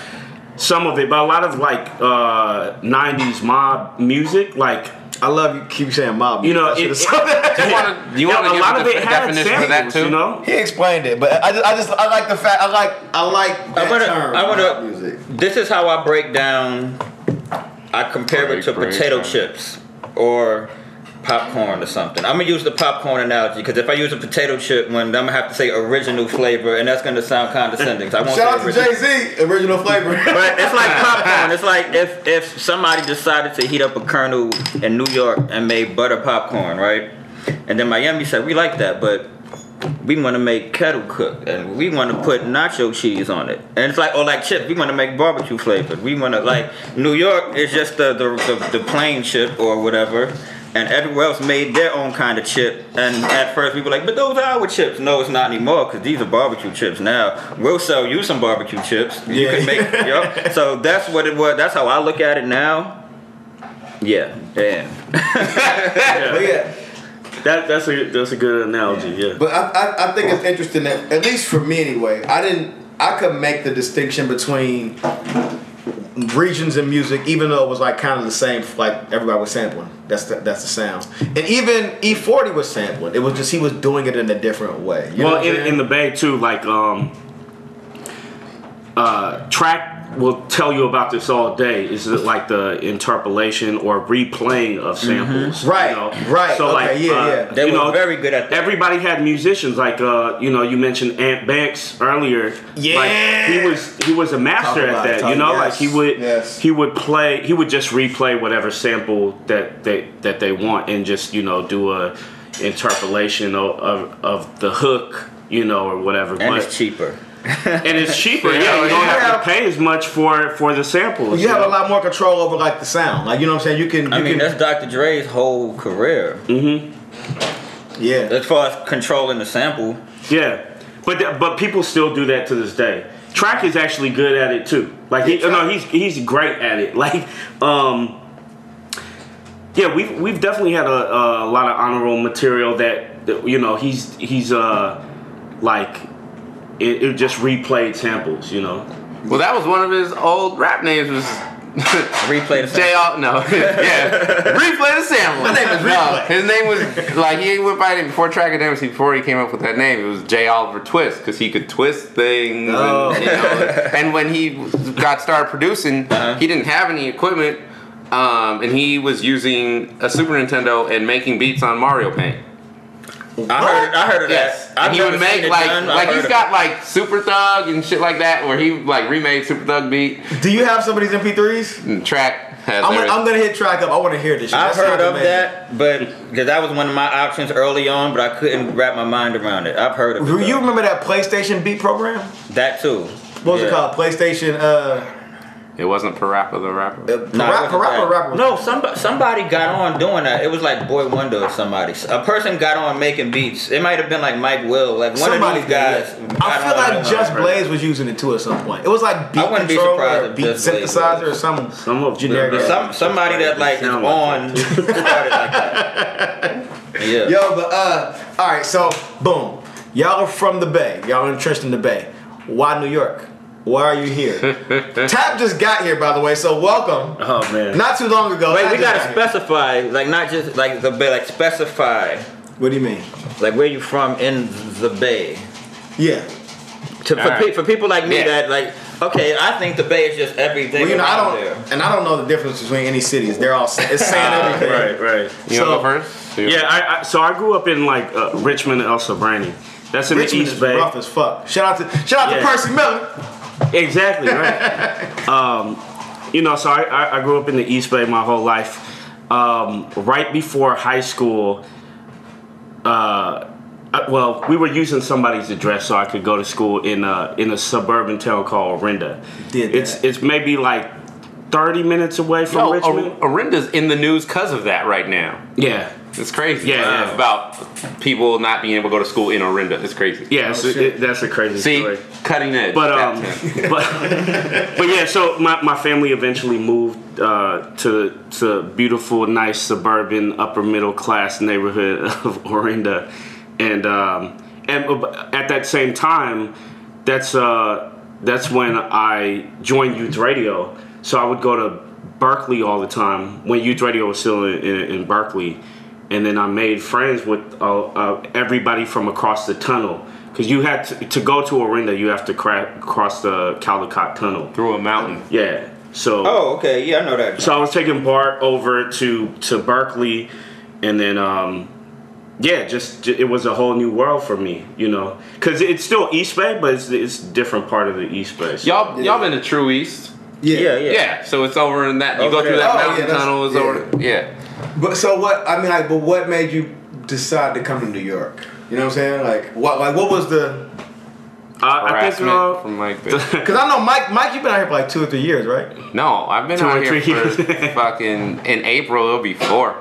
some of it. But a lot of like uh, '90s mob music, like. I love you. Keep saying mob. You know, I should've it- said you want to you want to a lot a of it def- had definition of that samples, too? you know. He explained it, but I just, I just, I like the fact. I like, I like that I wanna, term. I wanna. music. This is how I break down. I compare it to break potato down. chips or popcorn or something. I'm gonna use the popcorn analogy because if I use a potato chip, when I'm gonna have to say original flavor, and that's gonna sound condescending. So I won't Shout out say to. Jay Z, original flavor. But it's like popcorn. It's like if if somebody decided to heat up a kernel in New York and made butter popcorn, right? And then Miami said we like that, but we want to make kettle cooked, and we want to put nacho cheese on it, and it's like or like chips. We want to make barbecue flavored. We want to like New York is just the the, the the plain chip or whatever. And everywhere else made their own kind of chip. And at first we were like, but those are our chips. No, it's not anymore because these are barbecue chips now. We'll sell you some barbecue chips. You Yeah. can make, yep. So that's what it was. That's how I look at it now. Yeah, damn. But yeah. That that's a that's a good analogy. Yeah. But I, I, I think it's interesting that at least for me anyway, I didn't I could make the distinction between regions in music, even though it was like kind of the same, like everybody was sampling. That's the, that's the sound. And even E40 was sampling. It was just he was doing it in a different way. You know well, in, in the Bay too, like um, uh, track will tell you about this all day. Is it like the interpolation or replaying of samples? Mm-hmm. Right, you know? right, So like, yeah, uh, yeah. They you were know, very good at that. Everybody had musicians like uh, you know, you mentioned Ant Banks earlier. Yeah. like, he was he was a master Talk at that. talk- you know, yes, like he would yes. he would play he would just replay whatever sample that they that they want and just you know do a interpolation of of, of the hook. You know, or whatever. And but, it's cheaper. And it's cheaper. Yeah, Yeah, you don't have have- to pay as much for for the samples. you have a lot more control over like the sound. Like you know what I'm saying? You can you I mean, can that's Dr. Dre's whole career. Mm-hmm. yeah. As far as controlling the sample, Yeah, but th- but people still do that to this day. Track is actually good at it too. Like he, no, he's he's great at it. Like um, yeah, we've we've definitely had a, a lot of honorable material that, that you know he's he's uh like it, it just replayed samples. You know. Well, that was one of his old rap names. Was replay the sample. J. Al- no, yeah, replay the sample. My name is No, his name was like he went by it before Trackademicks. Before he came up with that name, it was J. Oliver Twist because he could twist things. Oh. And, you know, and when he got started producing, he didn't have any equipment, um, and he was using a Super Nintendo and making beats on Mario Paint. I heard, I heard of Yes, that. I've and he would make like done. Like he's got like Super Thug and shit like that, where he like remade Super Thug beat. Do you have some of these MP3s? Track I'm, everything. I'm gonna hit track up. I want to hear this. Shit. I've heard of amazing. that, but because that was one of my options early on, but I couldn't wrap my mind around it. I've heard of it. Do you though. remember that PlayStation beat program? that too? What was Yeah. it called? PlayStation. Uh, it wasn't Parappa the rapper. uh, No, it Parappa, wasn't Parappa, that. Rapper. No, somebody somebody got on doing that. It was like Boy Wonder or somebody. A person got on making beats. It might have been like Mike Will, like one Somebody of these guys. I feel like doing Just. Blaze was using it too at some point. It was like beat I wouldn't be surprised or beat synthesizer or was. some Some of generic. Some somebody that like is on like that. Yeah. Yo, but uh, all right. So boom, y'all are from the Bay. Y'all are entrenched in the Bay. Why New York? Why are you here? Tap just got here, by the way. So welcome. Oh man. Not too long ago. Wait, Tap we gotta got here. specify, like not just like the bay, like specify, What do you mean? like where you from in the bay. Yeah. To, for, Alright. pe- for people like me Yeah. that like, okay, I think the bay is just everything Well, you know, I don't, there. and I don't know the difference between any cities. They're all sa- it's saying everything. Right, right. You So- go first? So Yeah, I, I, so I grew up in like uh, Richmond, El Sobrante. That's in Richmond the is East Bay. rough as fuck. Shout out to shout out Yeah. to Percy Miller. Exactly right. um, you know, so I, I, grew up in the East Bay my whole life. Um, right before high school, uh, well, we were using somebody's address so I could go to school in a in a suburban town called Orinda. Did it's it's maybe like thirty minutes away from Yo, Richmond. Or- Orinda's in the news because of that right now. yeah, It's crazy. Yeah, Uh, yeah. About people not being able to go to school in Orinda. It's crazy. yeah, Oh, it, that's a crazy See, story. cutting edge. But um, but but yeah. So my, my family eventually moved uh, to to beautiful, nice suburban, upper middle class neighborhood of Orinda, and um, and at that same time, that's uh that's when I joined youth radio. So I would go to Berkeley all the time when youth radio was still in, in, in Berkeley, and then I made friends with uh, uh, everybody from across the tunnel. Because you had to, to go to Orinda, you have to cra- cross the Caldecott Tunnel. through a mountain. Yeah. So Oh, okay, yeah, I know that. so I was taking Bart over to to Berkeley, and then um, yeah, just it was a whole new world for me, you know, because it's still East Bay, but it's it's a different part of the East Bay. So- Y'all, y'all been to True East? yeah, yeah. Yeah. So it's over in that. You Over go through there. that Oh, mountain that's- tunnel. Is yeah. over. Yeah. But so what? I mean, like, but what made you decide to come to New York? You know what I'm saying? Like what? Like what was the? Uh, I think Harassment uh, from like Because I know Mike. Mike, you've been out here for like two or three years, right? No, I've been Two out or here three for fucking in April. It'll be four.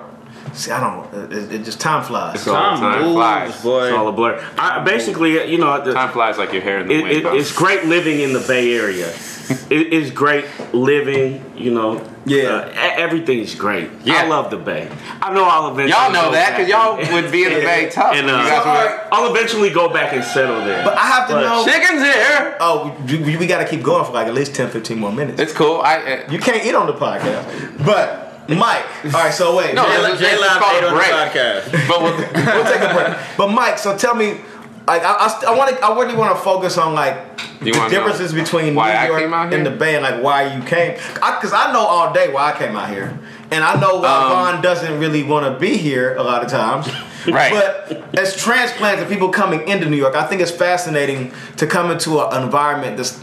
See, I don't. It, it just time flies. So Time time moves, flies. boy. it's all a blur. I, basically, you know, the, Time flies like your hair in the it, wind. it, it's great living in the Bay Area. it, it's great living, you know. Yeah. Uh, e- everything's great. Yeah. I love the Bay. I know I'll eventually. Y'all know go that because y'all would be in the Bay tough. And uh, guys were I'll eventually go back and settle there. But I have to But- know. Chicken's here. Oh, we, we got to keep going for like at least 10, 15 more minutes. It's cool. I uh, You can't eat on the podcast. But Mike, all right. So wait, No, Jay- J Live ate on the podcast. but we'll, we'll take a break. But Mike, so tell me, like, I, I, I want to, I really want to focus on like the know differences between why New I York and the Bay, and like why you came. Because I, know all day why I came out here, and I know why Um, Vaughn doesn't really want to be here a lot of times. Right. But as transplants and people coming into New York, I think it's fascinating to come into an environment that's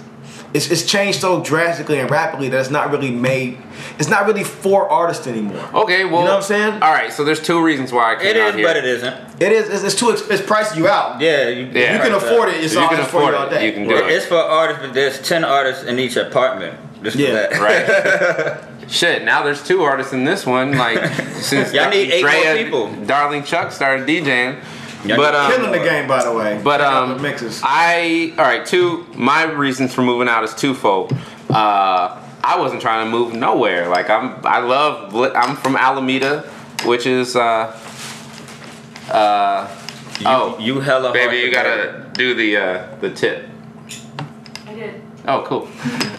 it's, it's changed so drastically and rapidly that it's not really made. It's not really for artists anymore. okay, well, You know what I'm saying? All right, so there's two reasons why I came It out is, here. but it isn't. It is. It's, it's too. It's pricing you out. Yeah, you, Yeah. You can afford it. It's You all can for afford you all day. You can do it. It's for artists, but there's ten artists in each apartment. Just Yeah. for that. Right. Shit, now there's two artists in this one. Like since Y'all need eight more people. Darling Chuck started DJing. Y'all but need- um, Killing the game, by the way. But um, mixes. I all right. Two. My reasons for moving out is twofold. Uh, I wasn't trying to move nowhere. Like I'm. I love. I'm from Alameda, which is. Uh, uh, You, oh, you hella baby, you gotta do the uh, the tip. Oh, cool.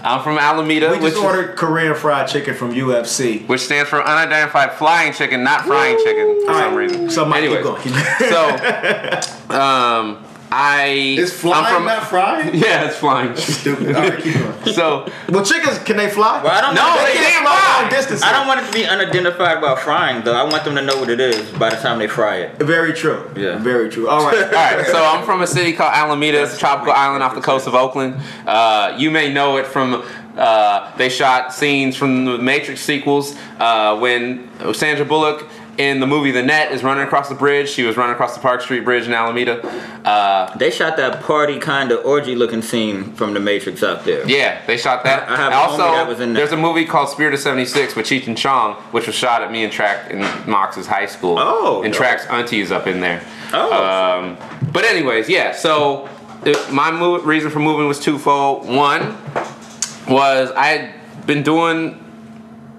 I'm from Alameda, we just is- ordered Korean fried chicken from UFC. which stands for unidentified flying chicken, not frying chicken for All some right, reason. So Mike, anyway. So um, I Is flying I'm from, not frying? Yeah, it's flying. Stupid. All right, keep going. so Well, chickens can they fly? Well, I don't No, want they to- can't fly fly. long distances. I don't want it to be unidentified about frying though. I want them to know what it is by the time they fry it. Very true. Yeah. Very true. All right. All right, so I'm from a city called Alameda. It's a tropical island off the coast of Oakland. Uh, you may know it from. Uh, they shot scenes from the Matrix sequels uh, when Sandra Bullock in the movie The Net is running across the bridge. She was running across the Park Street Bridge in Alameda. Uh, They shot that party kind of orgy looking scene from The Matrix up there. Yeah, they shot that. I- I have also, that was in there. there's a movie called Spirit of '76 with Cheech and Chong, which was shot at me and Track in Mox's high school. Oh, and dope. Track's auntie is up in there. Oh. Um, but anyways, yeah. So it, my move, reason for moving was twofold. One was I had been doing.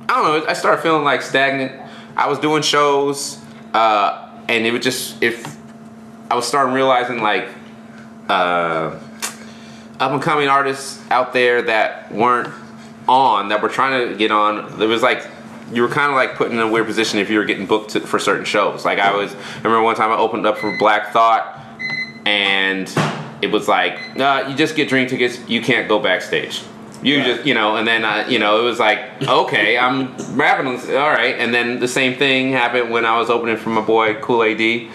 I don't know. I started feeling like stagnant. I was doing shows, uh, and it was just if I was starting realizing like uh, up and coming artists out there that weren't on that were trying to get on. It was like you were kind of like put in a weird position if you were getting booked to, for certain shows. Like I was. I remember one time I opened up for Black Thought, and it was like, nah, you just get drink tickets. You can't go backstage. You just, you know, and then, uh, you know, it was like, okay, I'm rapping, all right. And then the same thing happened when I was opening for my boy Kool AD,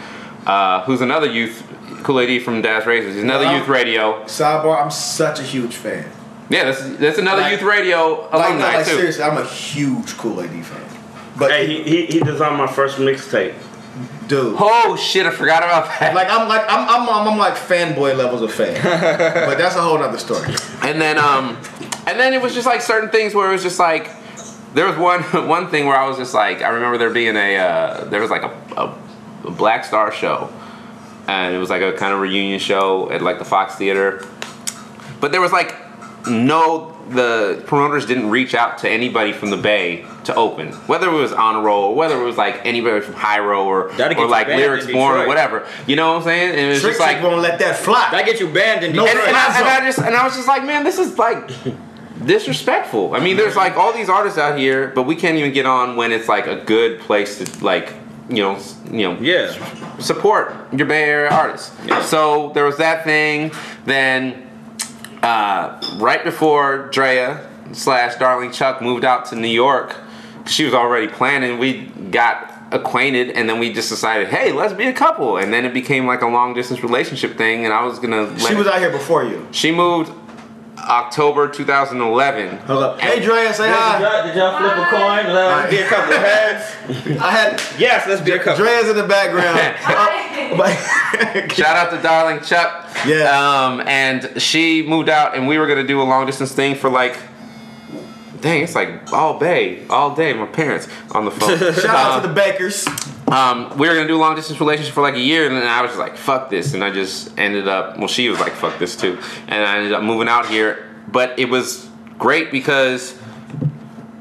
uh, who's another youth, Kool AD from Das Racist. He's another Yeah. youth radio. Sidebar: I'm such a huge fan. Yeah, that's that's another Like- youth radio Like, alumni no, like too. seriously, I'm a huge Kool AD fan. But hey, he, he, he designed my first mixtape. dude, Oh shit, I forgot about that. like I'm like I'm I'm, I'm, I'm like fanboy levels of fan. but that's a whole other story. And then um and then it was just like certain things where it was just like there was one one thing where I was just like I remember there being a uh, there was like a, a, a Black Star show and it was like a kind of reunion show at like the Fox Theater. But there was like no the promoters didn't reach out to anybody from the Bay to open, whether it was Honor Roll or whether it was like anybody from Hiero or, or like Lyrics in Born or whatever. You know what I'm saying? And it was Trick just like Trick won't let that fly. That get you banned in No, and, and, I, and I just and I was just like, man, this is like disrespectful. I mean, there's like all these artists out here, but we can't even get on when it's like a good place to like, you know, you know, Yeah. support your Bay Area artists. So there was that thing. Then uh, right before Drea slash Darling Chuck moved out to New York, she was already planning. We got acquainted, and then we just decided, hey, let's be a couple. And then it became like a long distance relationship thing. And I was gonna. She was out here before you. she moved October 2011. Hold up. Hey, Drea, say hi. Did y'all, did y'all flip a coin? Let's be a couple of heads. I had Yes, let's be a couple. Drea's in the background. Shout out to darling Chuck. Yeah. Um, and she moved out, and we were gonna do a long distance thing for like. Dang, it's like all day, all day. My parents on the phone. Shout out to the Bakers. Um, we were gonna do a long distance relationship for like a year, and then I was like, "Fuck this," and I just ended up. Well, she was like, "Fuck this" too, and I ended up moving out here. But it was great because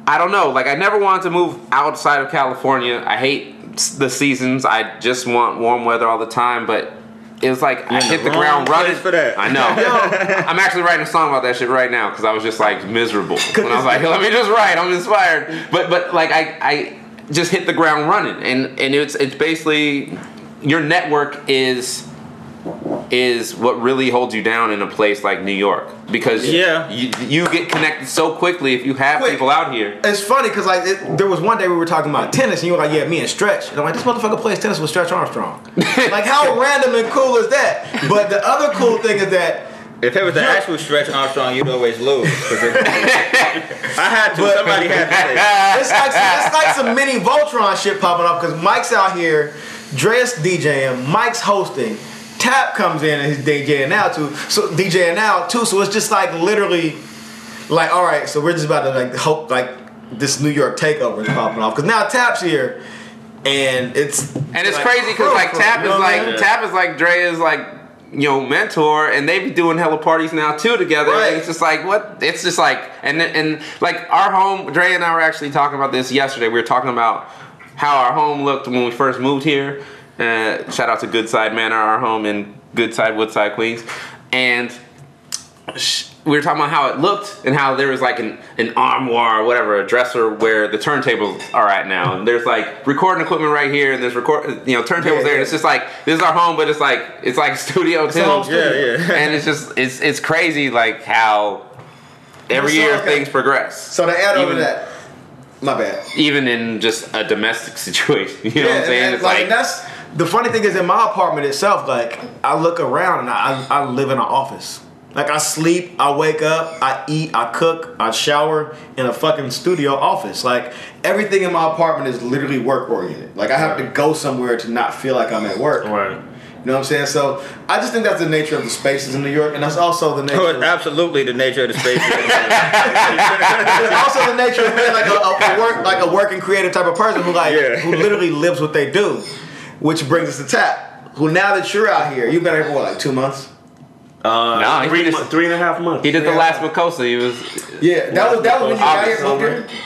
I don't know, like I never wanted to move outside of California. I hate the seasons. I just want warm weather all the time, but. It was like I in the hit the ground running. for that. I know. I'm actually writing a song about that shit right now because I was just like miserable. And I was like, let me just write. I'm inspired. But but like I I just hit the ground running, and and it's it's basically your network is is what really holds you down in a place like New York because Yeah. you, you get connected so quickly if you have Quick. people out here. It's funny because like it, there was one day we were talking about tennis and you were like, yeah, me and Stretch. And I'm like, this motherfucker plays tennis with Stretch Armstrong. like how random and cool is that? But the other cool thing is that If it was the actual Stretch Armstrong, you'd always lose. I had to. But- somebody had to say. it's like some, it's like some mini Voltron shit popping up because Mike's out here, Dre's DJing, Mike's hosting, Tap comes in and he's DJing now too. So DJing now too. So it's just like literally, like all right. So we're just about to like hope like this New York takeover is popping off because now Tap's here, and it's And it's like, crazy because like Tap is know what I like mean? Tap is like Dre is like you know mentor, and they be doing hella parties now too together. Right. It's just like what it's just like and and like our home. Dre and I were actually talking about this yesterday. We were talking about how our home looked when we first moved here. Uh, shout out to Goodside Manor, our home in Goodside, Woodside, Queens, and sh- we were talking about how it looked and how there was like an, an armoire or whatever, a dresser where the turntables are at now. And there's like recording equipment right here and there's record, you know, turntables Yeah, there. And it's just like, this is our home, but it's like, it's like studio too. a whole studio. Yeah, yeah. and it's just, it's, it's crazy like how every So, year okay. things progress. So to add on to that, my bad. Even in just a domestic situation, you know what I'm saying? and, it's like, like, that's the funny thing is in my apartment itself. Like I look around and I, I live in an office. Like I sleep, I wake up, I eat, I cook, I shower in a fucking studio office. Like everything in my apartment is literally work oriented. Like I have to go somewhere to not feel like I'm at work. Right. You know what I'm saying? So I just think that's the nature of the spaces in New York, and that's also the nature. Oh, of, absolutely the nature of the space. it's also the nature of being like a, a, a work like a working creative type of person who like Yeah. who literally lives what they do. Which brings us to Tap, who now that you're out here, you've been here for what, like two months? Uh, No, three, just- three and a half months. he did the last Makosa. He was, Yeah, that was that was when you got here. August, moved summer.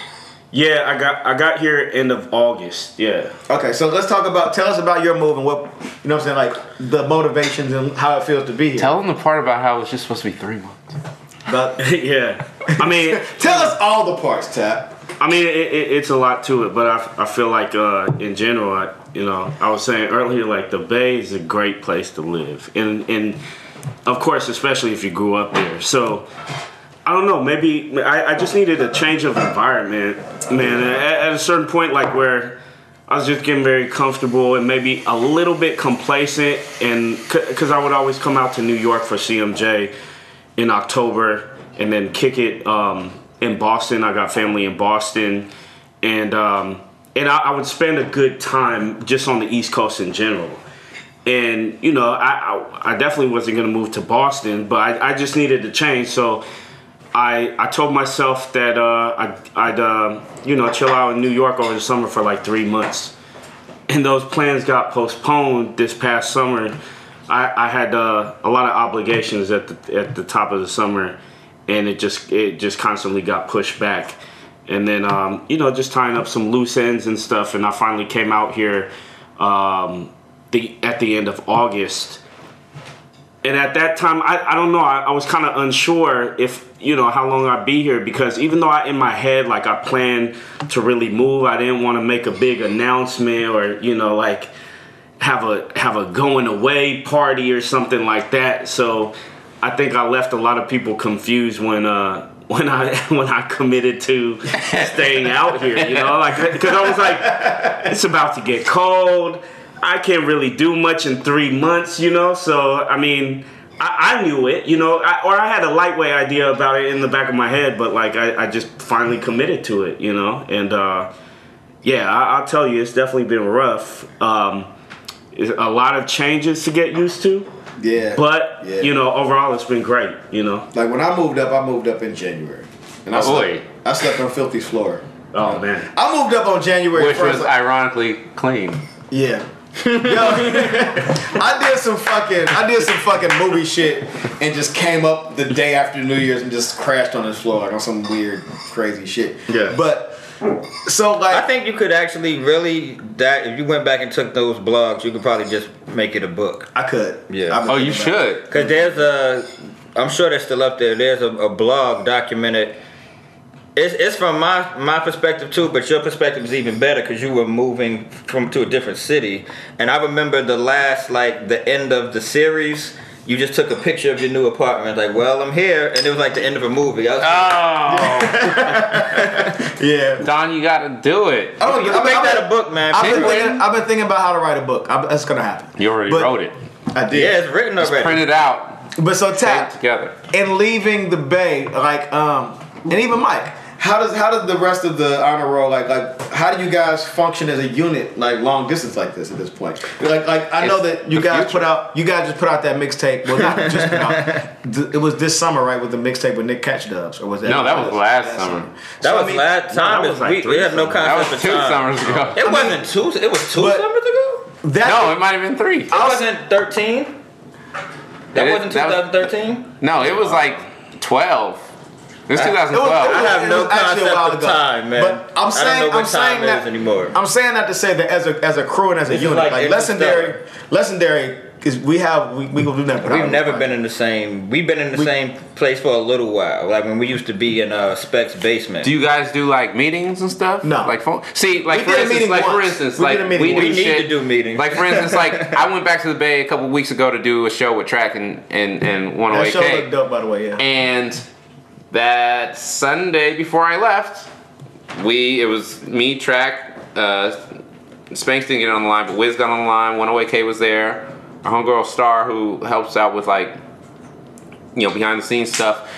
Yeah, I got I got here end of August. Yeah. Okay, so let's talk about tell us about your move and what you know what I'm saying, like the motivations and how it feels to be here. tell them the part about how it was just supposed to be three months. About- yeah. I mean, tell us all the parts, Tap. I mean, it, it, it's a lot to it, but I, I feel like uh, in general, I, you know, I was saying earlier, like the Bay is a great place to live, and and of course, especially if you grew up there. So I don't know, maybe I, I just needed a change of environment, man. At, at a certain point, like where I was just getting very comfortable and maybe a little bit complacent, and because I would always come out to New York for CMJ in October and then kick it um, in Boston. I got family in Boston, and um, and I, I would spend a good time just on the East Coast in general. And you know, I I, I definitely wasn't gonna move to Boston, but I, I just needed to change. So I I told myself that uh, I, I'd uh, you know chill out in New York over the summer for like three months and those plans got postponed this past summer. I, I had uh, a lot of obligations at the at the top of the summer, and it just it just constantly got pushed back. And then um, you know just tying up some loose ends and stuff, and I finally came out here um, the at the end of August. And at that time, I, I don't know. I, I was kind of unsure if you know how long I'd be here because even though I in my head like I planned to really move, I didn't want to make a big announcement or you know like have a have a going away party or something like that. So I think I left a lot of people confused when uh when I when I committed to staying out here. You know, like because I was like, it's about to get cold. I can't really do much in three months, you know. So I mean, I, I knew it, you know, I, or I had a lightweight idea about it in the back of my head, but like I, I just finally committed to it, you know. And uh, yeah, I, I'll tell you, it's definitely been rough. Um, a lot of changes to get used to. Yeah. But Yeah. you know, overall, it's been great. You know. like when I moved up, I moved up in January, and I Oh, slept, boy. I slept on Filthy's floor. Oh man. I moved up on January Which first. was ironically clean. Yeah. Yo, I did some fucking I did some fucking movie shit and just came up the day after New Year's and just crashed on this floor like on some weird crazy shit. Yeah. But so like I think you could actually really that if you went back and took those blogs, you could probably just make it a book. I could. Yeah. I've Oh, you thinking it. should. Cause there's a, I'm sure they're still up there. There's a, a blog documented. It's, it's from my my perspective too, but your perspective is even better because you were moving from to a different city. And I remember the last like the end of the series. You just took a picture of your new apartment, like, well, I'm here, and it was like the end of a movie. I was Oh, Yeah. Don, you gotta do it. I you don't can make that a book, man. I've been, thinking, I've been thinking about how to write a book. I, that's gonna happen. You already But- wrote it. I did. yeah, it's written Just already. print it out. But so Tape tap it together. and leaving the bay, like um, and even Mike. How does how does the rest of the honor roll like like how do you guys function as a unit like long distance like this at this point? Like like I know It's that you guys future. put out you guys just put out that mixtape. Well, not just put out. It was this summer, right, with the mixtape with Nick Catchdubs, or was that? No, that was last summer. That So, I was mean, last time. that is was like we, we three have no summers. That concept was of two time. summers ago. It wasn't two. It was two But- summers ago. That No, it might have been three. It wasn't thirteen. That It is- wasn't 2013. No, it was like 12. It was was- 2012. I have no was actually a concept while of ago. time, man. But I'm I saying don't know what I'm saying time that is anymore. I'm saying that to say that as a as a crew and as a This is unit, like like, legendary, legendary, because we have we we gonna do that. We've never been in the same. We've been in the We- same place for a little while. Like when we used to be in uh, Specs basement. Do you guys do like meetings and stuff? No. Like phone. See, like We for did instance, meeting like for instance, We like did a we, We need shit- to do meetings. Like for instance, like I went back to the Bay a couple weeks ago to do a show with Track and and and That 108K. show looked dope, by the way. Yeah. And that Sunday before I left, we it was me, Track, uh, Spanks didn't get on the line, but Wiz got on the line. 108K was there. Our homegirl Star, who helps out with like, you know, behind the scenes stuff.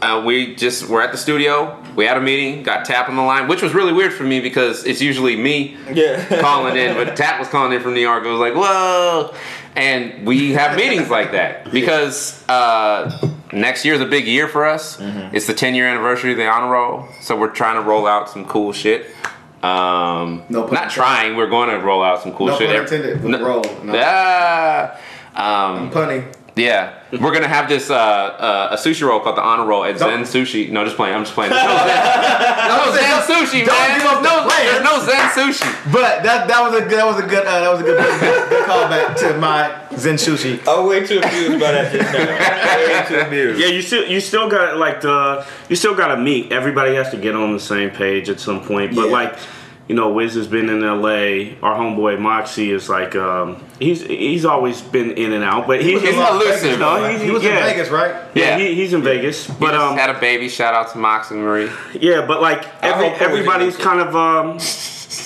Uh, we just were at the studio. We had a meeting, got Tap on the line, which was really weird for me because it's usually me Yeah. calling in, but Tap was calling in from New York. It was like, whoa. And we have meetings like that because uh, next year is a big year for us. It's the 10 year anniversary of the honor roll. So we're trying to roll out some cool shit. Um, No not trying, we're going to roll out some cool No shit. pun Every- intended, but roll, no. Ah. um, Punny. Yeah, we're gonna have this uh, uh, a sushi roll called the honor roll at Zen Don't- Sushi. No, just playing. I'm just playing. There's no Zen, no Zen Sushi, Don't man. give up the no, players. there's no Zen Sushi. But that that was a good that was a good uh, that was a good, good, good callback to my Zen sushi. I'm way too amused by that just now. way too amused. Yeah, you still you still got like the you still got to meet. Everybody has to get on the same page at some point. But Yeah. like, you know, Wiz has been in L.A. Our homeboy Moxie is like um, he's he's always been in and out, but he, was He's not listening. Vegas, No, right? he's- he was yeah. in Vegas, right? yeah, Yeah. he, he's in Vegas. But But um, had a baby. Shout out to Mox and Marie. Yeah, but like every, hope it was everybody's kind of um,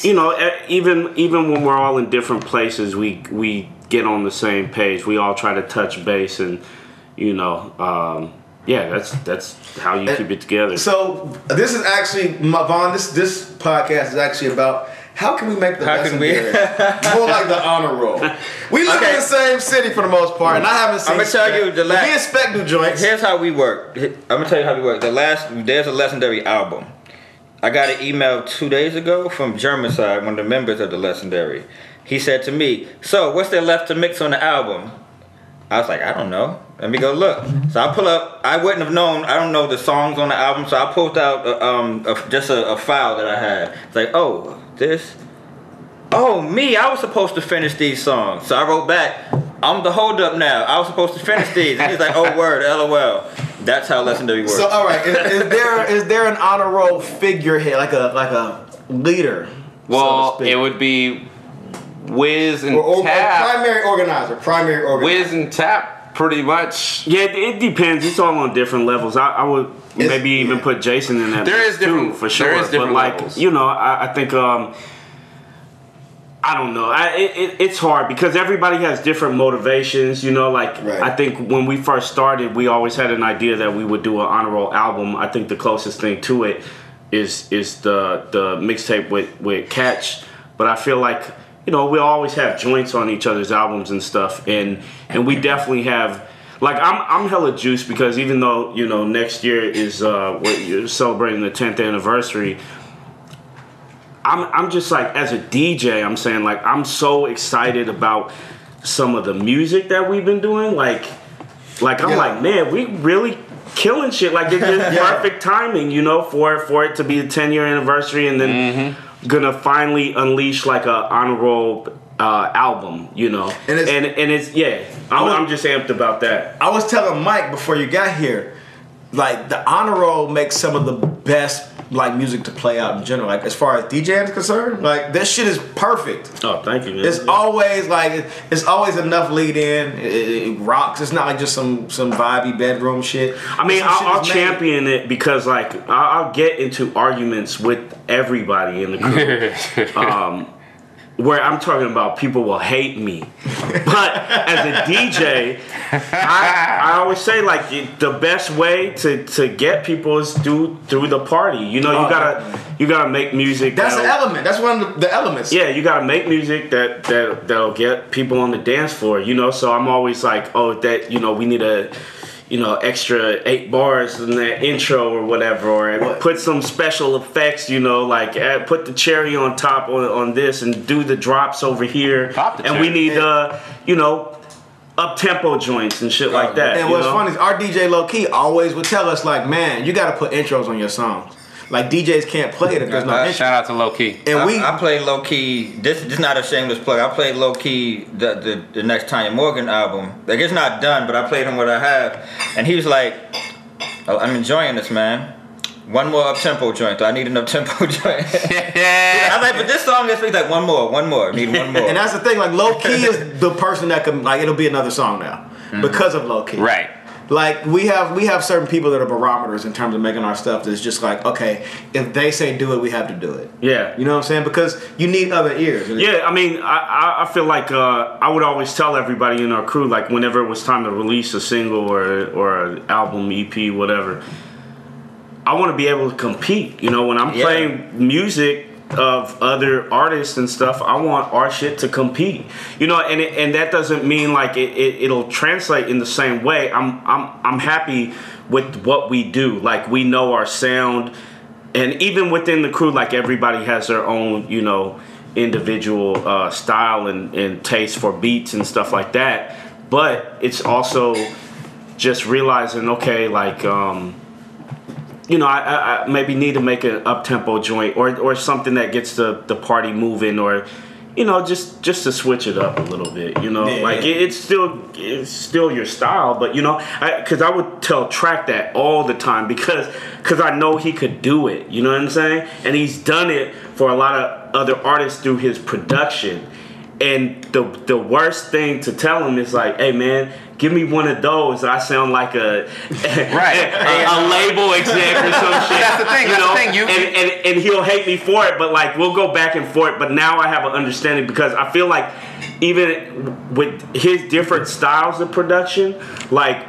you know, e- even even when we're all in different places, we we get on the same page. We all try to touch base, and you know, um, yeah, that's that's how you keep it together. So this is actually my Vaughn. This this podcast is actually about how can we make the How can we- legendary more like the honor roll. We live Okay. in the same city for the most part, and I haven't seen. I'ma tell you the last. la- Me and Spec do joints. Here's how we work. I'm gonna tell you how we work. The last there's a legendary album. I got an email two days ago from German side, one of the members of the legendary. He said to me, "So what's there left to mix on the album?" I was like, "I don't know. Let me go look." So I pull up. I wouldn't have known. I don't know the songs on the album, so I pulled out uh, um a, just a, a file that I had. It's like, oh, this. Oh, me, I was supposed to finish these songs. So I wrote back, I'm the holdup now. I was supposed to finish these. And he's like, oh, word, lol. That's how Legendary works. So all right, is, is there is there an honor roll figurehead like a like a leader? Well, speak? it would be Wiz and or, or, or Tap. primary organizer, primary organizer. Wiz and Tap, pretty much. yeah, it, it depends. It's all on different levels. I, I would It's- maybe even yeah. put Jason in that. There mix different- too, for sure. there is different but like levels. you know, I, I think um, I don't know. I, it, it, it's hard because everybody has different motivations. You know, like Right. I think when we first started, we always had an idea that we would do an honor roll album. I think the closest thing to it is is the the mixtape with with Catch. But I feel like you know, we always have joints on each other's albums and stuff, and and we definitely have. Like I'm, I'm hella juiced because even though you know next year is uh, we're celebrating the 10th anniversary, I'm, I'm just like as a DJ, I'm saying like I'm so excited about some of the music that we've been doing. Like, like I'm Yeah. like, man, we really killing shit. Like it's just Yeah. perfect timing, you know, for for it to be the 10 year anniversary, and then gonna finally unleash like a honor roll uh, album, you know. And And it's- it's, and, it's yeah, I'm, was- I'm just amped about that. I was telling Mike before you got here, like the honor roll makes some of the best like music to play out in general. Like as far as DJing is concerned, like this shit is perfect. Oh, thank you. Man. It's always like it's always enough lead in. It, it rocks. It's not like just some some vibey bedroom shit. I mean, Some I'll, I'll champion it because, like, I'll, I'll get into arguments with everybody in the crew. um, where I'm talking about people will hate me, but as a DJ, I, I always say like the best way to, to get people is through through the party. You know, you Oh, gotta you gotta make music. That's an element. That's one of the, the elements. yeah, you gotta make music that that that'll get people on the dance floor. You know, so I'm always like, oh, that you know, we need a you know extra eight bars in that intro or whatever, or What? put some special effects. You know, like add, put the cherry on top on, on this and do the drops over here. Pop the and we need uh, you know. Up tempo joints and shit like that. And what's know? funny is our DJ low key always would tell us like, man, you got to put intros on your songs. Like DJs can't play it if there's no Uh. Shout out to Low Key. And we I, I played low key. This, this is not a shameless plug. I played low key the, the the next Tanya Morgan album. Like it's not done, but I played him what I have, and he was like, oh, "I'm enjoying this, man. One more up tempo joint. I need an up tempo joint." I was like, "But this song is like one more, one more. I need one more." and that's the thing. Like low key is the person that can like it'll be another song now Mm-hmm. because of low key. Right. Like we have we have certain people that are barometers in terms of making our stuff. That's just like okay, if they say do it, we have to do it. yeah. You know what I'm saying? Because you need other ears. Yeah, I mean, I, I, feel like uh, I would always tell everybody in our crew, like whenever it was time to release a single or or an album, EP, whatever, I want to be able to compete. You know, when I'm Yeah. playing music of other artists and stuff, I want our shit to compete. You know, and it, and that doesn't mean like it, it it'll translate in the same way. I'm I'm I'm happy with what we do. Like we know our sound and even within the crew, like everybody has their own, you know, individual uh, style and, and taste for beats and stuff like that. But it's also just realizing, okay, like, um, you know, I, I, I maybe need to make an up tempo joint or or something that gets the, the party moving or. You know, just just to switch it up a little bit. You know, Yeah, like it, it's still it's still your style, but you know, because I, would tell Track that all the time because because I know he could do it. You know what I'm saying? And he's done it for a lot of other artists through his production. And the the worst thing to tell him is like, hey man, give me one of those. I sound like a Right. a, a label exec or some shit. That's the thing, You that's the know? thing, you- and, and and he'll hate me for it, but like we'll go back and forth. But now I have an understanding because I feel like even with his different styles of production, like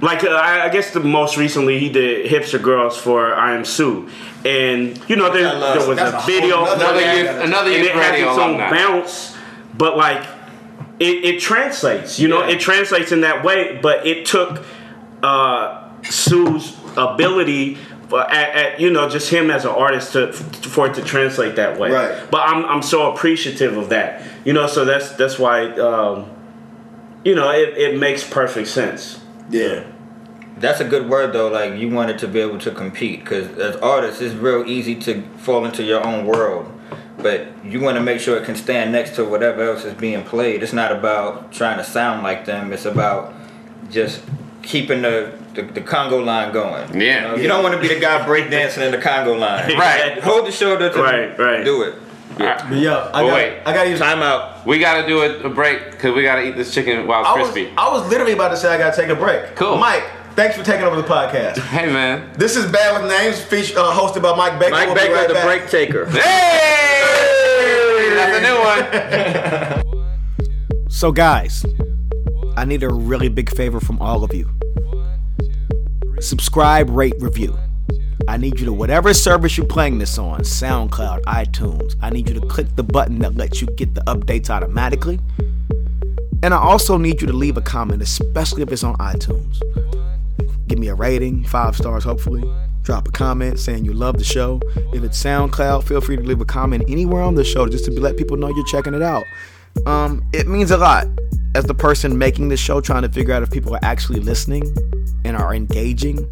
like uh, I, I guess the most recently he did hipster girls for Iamsu, and you know there, there was a a video nother- Another Yeah, youth, yeah. another and it has radio its own bounce, but like it, it translates. You know, Yeah. it translates in that way. But it took uh, Su's ability. For, at, at, you know, just him as an artist to for it to translate that way. Right. But I'm I'm so appreciative of that. You know, so that's that's why um, you know it, it makes perfect sense. Yeah. That's a good word though. Like you wanted to be able to compete because as artists, it's real easy to fall into your own world. But you want to make sure it can stand next to whatever else is being played. It's not about trying to sound like them. It's about just keeping the the, the conga line going. Yeah. You, know, you don't want to be the guy breakdancing in the conga line. Right. Hold the shoulder to Right, right. do it. But yo, I But got, wait. I got to use. Time out. We got to do a, a break because we got to eat this chicken while I it's was, crispy. I was literally about to say I got to take a break. Cool. Mike, thanks for taking over the podcast. Hey man. This is Bad with Names, feature, uh, hosted by Mike Baker. Mike We'll Baker, right the back. break taker. Hey! That's a new one. So, guys, I need a really big favor from all of you. Subscribe, rate, review. I need you to, whatever service you're playing this on, SoundCloud, iTunes, I need you to click the button that lets you get the updates automatically. And I also need you to leave a comment, especially if it's on iTunes. Give me a rating, five stars, hopefully. Drop a comment saying you love the show. If it's SoundCloud, feel free to leave a comment anywhere on the show just to let people know you're checking it out. Um, it means a lot as the person making the show, trying to figure out if people are actually listening and are engaging.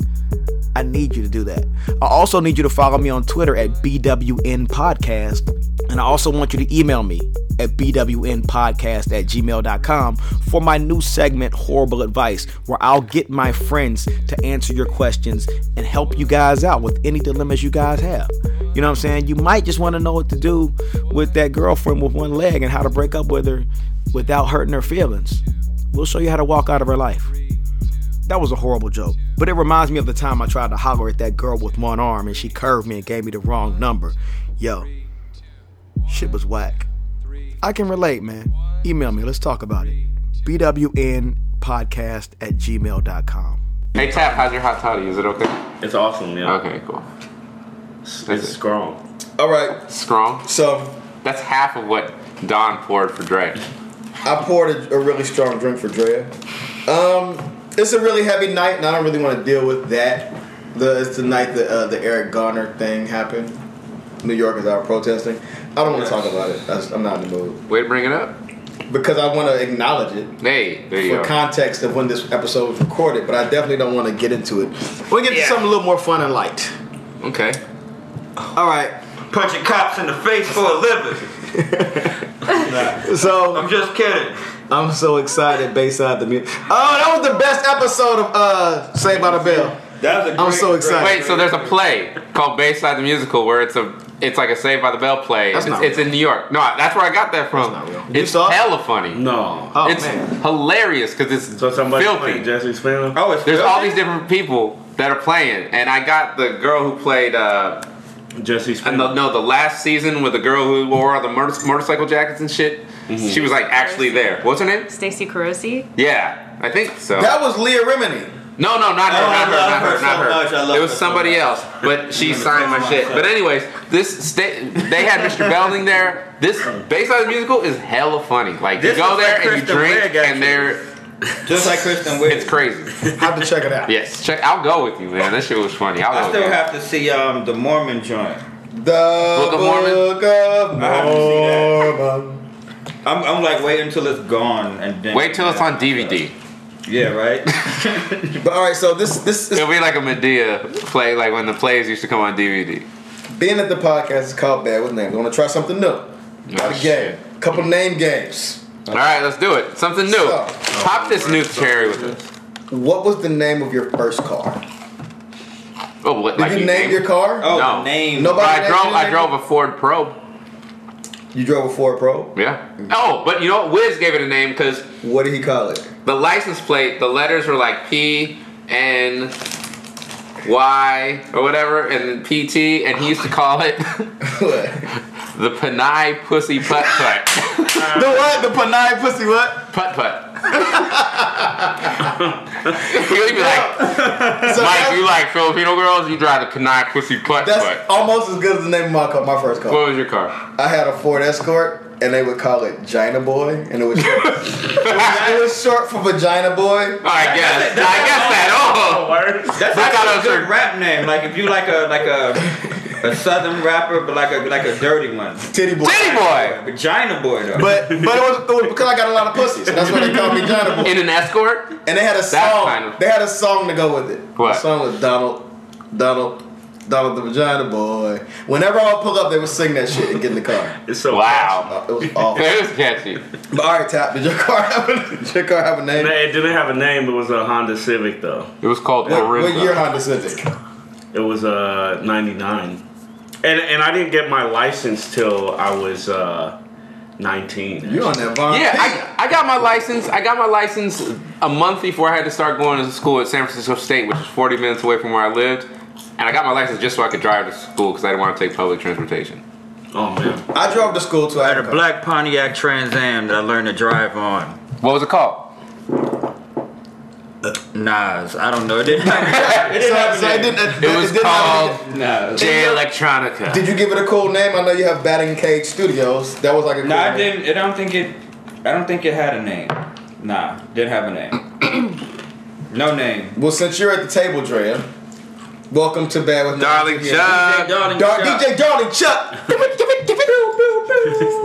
I need you to do that. I also need you to follow me on Twitter at BWN Podcast. And I also want you to email me at bwnpodcast at gmail.com for my new segment, Horrible Advice, where I'll get my friends to answer your questions and help you guys out with any dilemmas you guys have. You know what I'm saying? You might just want to know what to do with that girlfriend with one leg and how to break up with her without hurting her feelings. We'll show you how to walk out of her life. That was a horrible joke, but it reminds me of the time I tried to holler at that girl with one arm and she curved me and gave me the wrong number. Yo, shit was whack. I can relate, man. Email me, let's talk about it. BWNpodcast at gmail.com. Hey Tap, how's your hot toddy? Is it okay? It's awesome, yeah. Okay, cool. It's, it's strong. All right. Strong. So That's half of what Don poured for Dre. I poured a, a really strong drink for Drea. Um, it's a really heavy night, and I don't really want to deal with that. The it's the night that uh, the Eric Garner thing happened. New Yorkers is out protesting. I don't want to talk about it. That's, I'm not in the mood Way to bring it up. because I want to acknowledge it Hey, there you for go. context of when this episode was recorded. But I definitely don't want to get into it. We'll get to Yeah. something a little more fun and light. Okay. All right. Punching cops in the face for a living. So I'm just kidding. I'm so excited. Bayside the music. Oh, that was the best episode of uh, Saved by the Bell. That was a I'm great- so excited. Wait, so there's a play called Bayside the Musical where it's a it's like a Saved by the Bell play. That's it's, not it's in New York. No, that's where I got that from. That's not real. It's saw it? hella funny. No. Oh it's man. hilarious because it's So somebody filthy. playing Jesse Spano? Oh, it's There's all these different people that are playing, and I got the girl who played. uh Jesse and Spano. the, no, the last season with the girl who wore all the motor- motorcycle jackets and shit. Mm-hmm. She was like actually there. What's her name? Stacey Carosi. Yeah, I think so. That was Leah Remini. No, no, not her, Oh, not her, love not her her, not her. much. I love It was her somebody much. else, but she signed my shit. But anyways, this sta- they had Mr. Belding there. This Bayside the musical is hella funny. Like This you go there like and you drink, Wiig, and they're Just like Kristen Wiig. it's crazy. Have to check it out. Yes, check. I'll go with you, man. That shit was funny. I'll I still again. have to see um the Mormon joint. The Book of Mormon? Book of I haven't seen that. Mormon. I'm, I'm like wait until it's gone and then Wait till it's on DVD. Yeah, right. But all right, so this this is It'll be like a Madea play, like when the plays used to come on DVD. being at the podcast is called Bad with Names. I want to try something new. Oh, Got a game. Couple name games. All right, let's do it. Something new. So- Pop this new cherry with us. What was the name of your first car? Oh, what, Did like you name named- your car? Oh, No. name. Nobody- I drove. I drove a Ford Probe. You drove a Ford Pro. Yeah. Oh, but you know what? Wiz gave it a name because What did he call it? the license plate, the letters were like P N Y or whatever, and then PT, and he used to call it What? the Panay Pussy Putt Putt. the what? The Panay pussy what? Putt Putt. he would be like, So Mike, you like Filipino girls? You drive the Panay Pussy Putt that's Putt. almost as good as the name of my car, my first car. What was your car? I had a Ford Escort, and they would call it Gina Boy, and it was short, it, was, it was short for Vagina Boy. I guess. I guess that. Oh. That's I thought it a was good rap name. Like if you like a like a a southern rapper, but like a like a dirty one. Titty Boy. Titty boy. Vagina boy though. But but it was, it was because I got a lot of pussy, so that's why they called me Gina Boy. In an escort? And they had a That's song. kind of- They had a song to go with it. What? The song was Donald, Donald, Donald the Vagina Boy. Whenever I would pull up, they would sing that shit and get in the car. It's so Wow. Uh, It was awful. It was catchy. but all right, Tap. Did your car have a, did your car have a name? No, It didn't have a name. It was a Honda Civic though. It was called What, what year Honda Civic? It was uh, 99. And and I didn't get my license till I was uh, 19. You on that Von? Yeah, I, I got my license. I got my license a month before I had to start going to school at San Francisco State, which is 40 minutes away from where I lived. And I got my license just so I could drive to school because I didn't want to take public transportation. Oh man. I drove to school too. I had a black Pontiac Trans Am that I learned to drive on. What was it called? Nas, I don't know. It didn't have, it didn't So, have so it name. didn't. It was didn't called any- Nah, Jay Electronica. Did you give it a cool name? I know you have Batting Cage Studios. That was like a cool nah, I name. didn't. I don't think it. I don't think it had a name. Nah, didn't have a name. no name. Well, since you're at the table, Drea, welcome to Bad with Darling Yeah. Chuck. Darling Dar- Chuck. DJ Darling Chuck.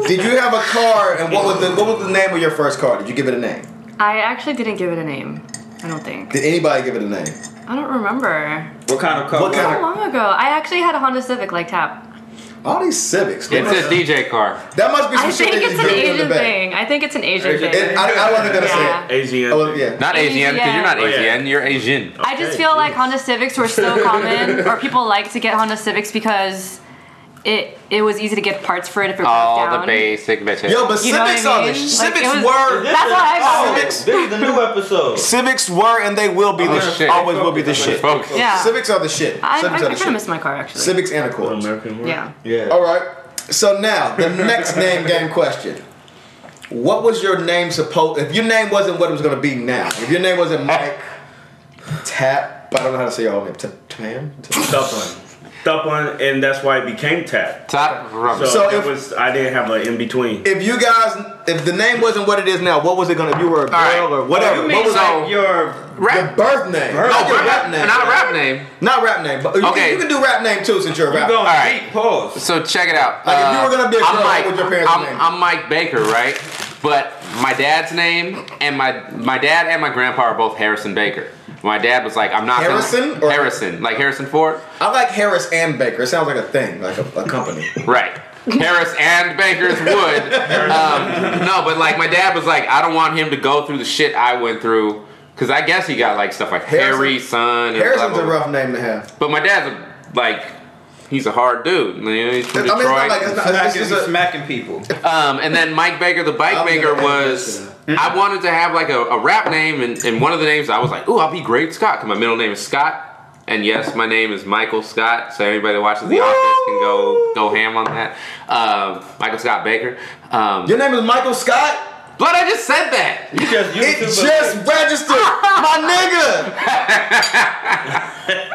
Did you have a car, and what was the what was the name of your first car? Did you give it a name? I actually didn't give it a name. I don't think. Did anybody give it a name? I don't remember. What kind of car? What kind How of- long ago? I actually had a Honda Civic like Tap. All these Civics. It's a DJ car. That must be some I shit think they it's just an built in the Asian back. thing. I think it's an Asian Asian- thing. It, I, I wasn't gonna Yeah. say it. Asian. I was, yeah. Not Asian, because you're not Oh, yeah. Asian. You're Asian. I just feel like Honda Civics were so common, or people like to get Honda Civics because it it was easy to get parts for it if it broke All down. the basic bitches. Yo, but You know Civics what I are the mean? Like, was- were That's what I got. Civics. This is the new episode. Civics were and they will be Oh, the shit. always will be the shit. Focus. Yeah. Civics are the shit. I, I, Civics I are the kind of shit. miss my car actually. Civics and Accords. American word. Yeah. Yeah. All right. So now the next name game question. What was your name supposed? If your name wasn't what it was going to be now, if your name wasn't Mike Tap, I don't know how to say your whole name. Tap, Tam. Stuff on. Stuff on, and that's why it became tap. Top rubber. So, So it if- was I didn't have an in between. If you guys, if the name wasn't what it is now, what was it going to? If you were a girl right. or whatever, You what was like your your rap. birth name? Birth Not your rap, rap name. Not a rap name. Not rap name, but you, Okay. can, you can do rap name too since you're a you rapper. going right. deep pause. So check it out. Like, if you Uh, were gonna be a I'm girl, Mike, what would your parents I'm, name? I'm Mike Baker, right? But my dad's name and my my dad and my grandpa are both Harrison Baker. My dad was like, I'm not Harrison gonna, or- Harrison, like Harrison Ford, I like Harris and Baker. It sounds like a thing, like a, a company. right? Harris and Baker's wood. Um, no, but like my dad was like, I don't want him to go through the shit I went through. Cause I guess he got like stuff like Harrison- Harry, son. And Harrison's blah, a blah, blah. rough name to have. But my dad's a, like, he's a hard dude. You know, he's from I mean, it's Detroit. not like it's not. It's Smacking, just a, smacking people. Um, and then Mike Baker, the bike maker, was. I wanted to have like a, a rap name, and, and one of the names I was like, "Ooh, I'll be Great Scott," because my middle name is Scott. And yes, my name is Michael Scott. So anybody that watches The Office can go go ham on that. Um, Michael Scott Baker. Um, your name is Michael Scott. But I just said that. You just you It just registered, my nigga.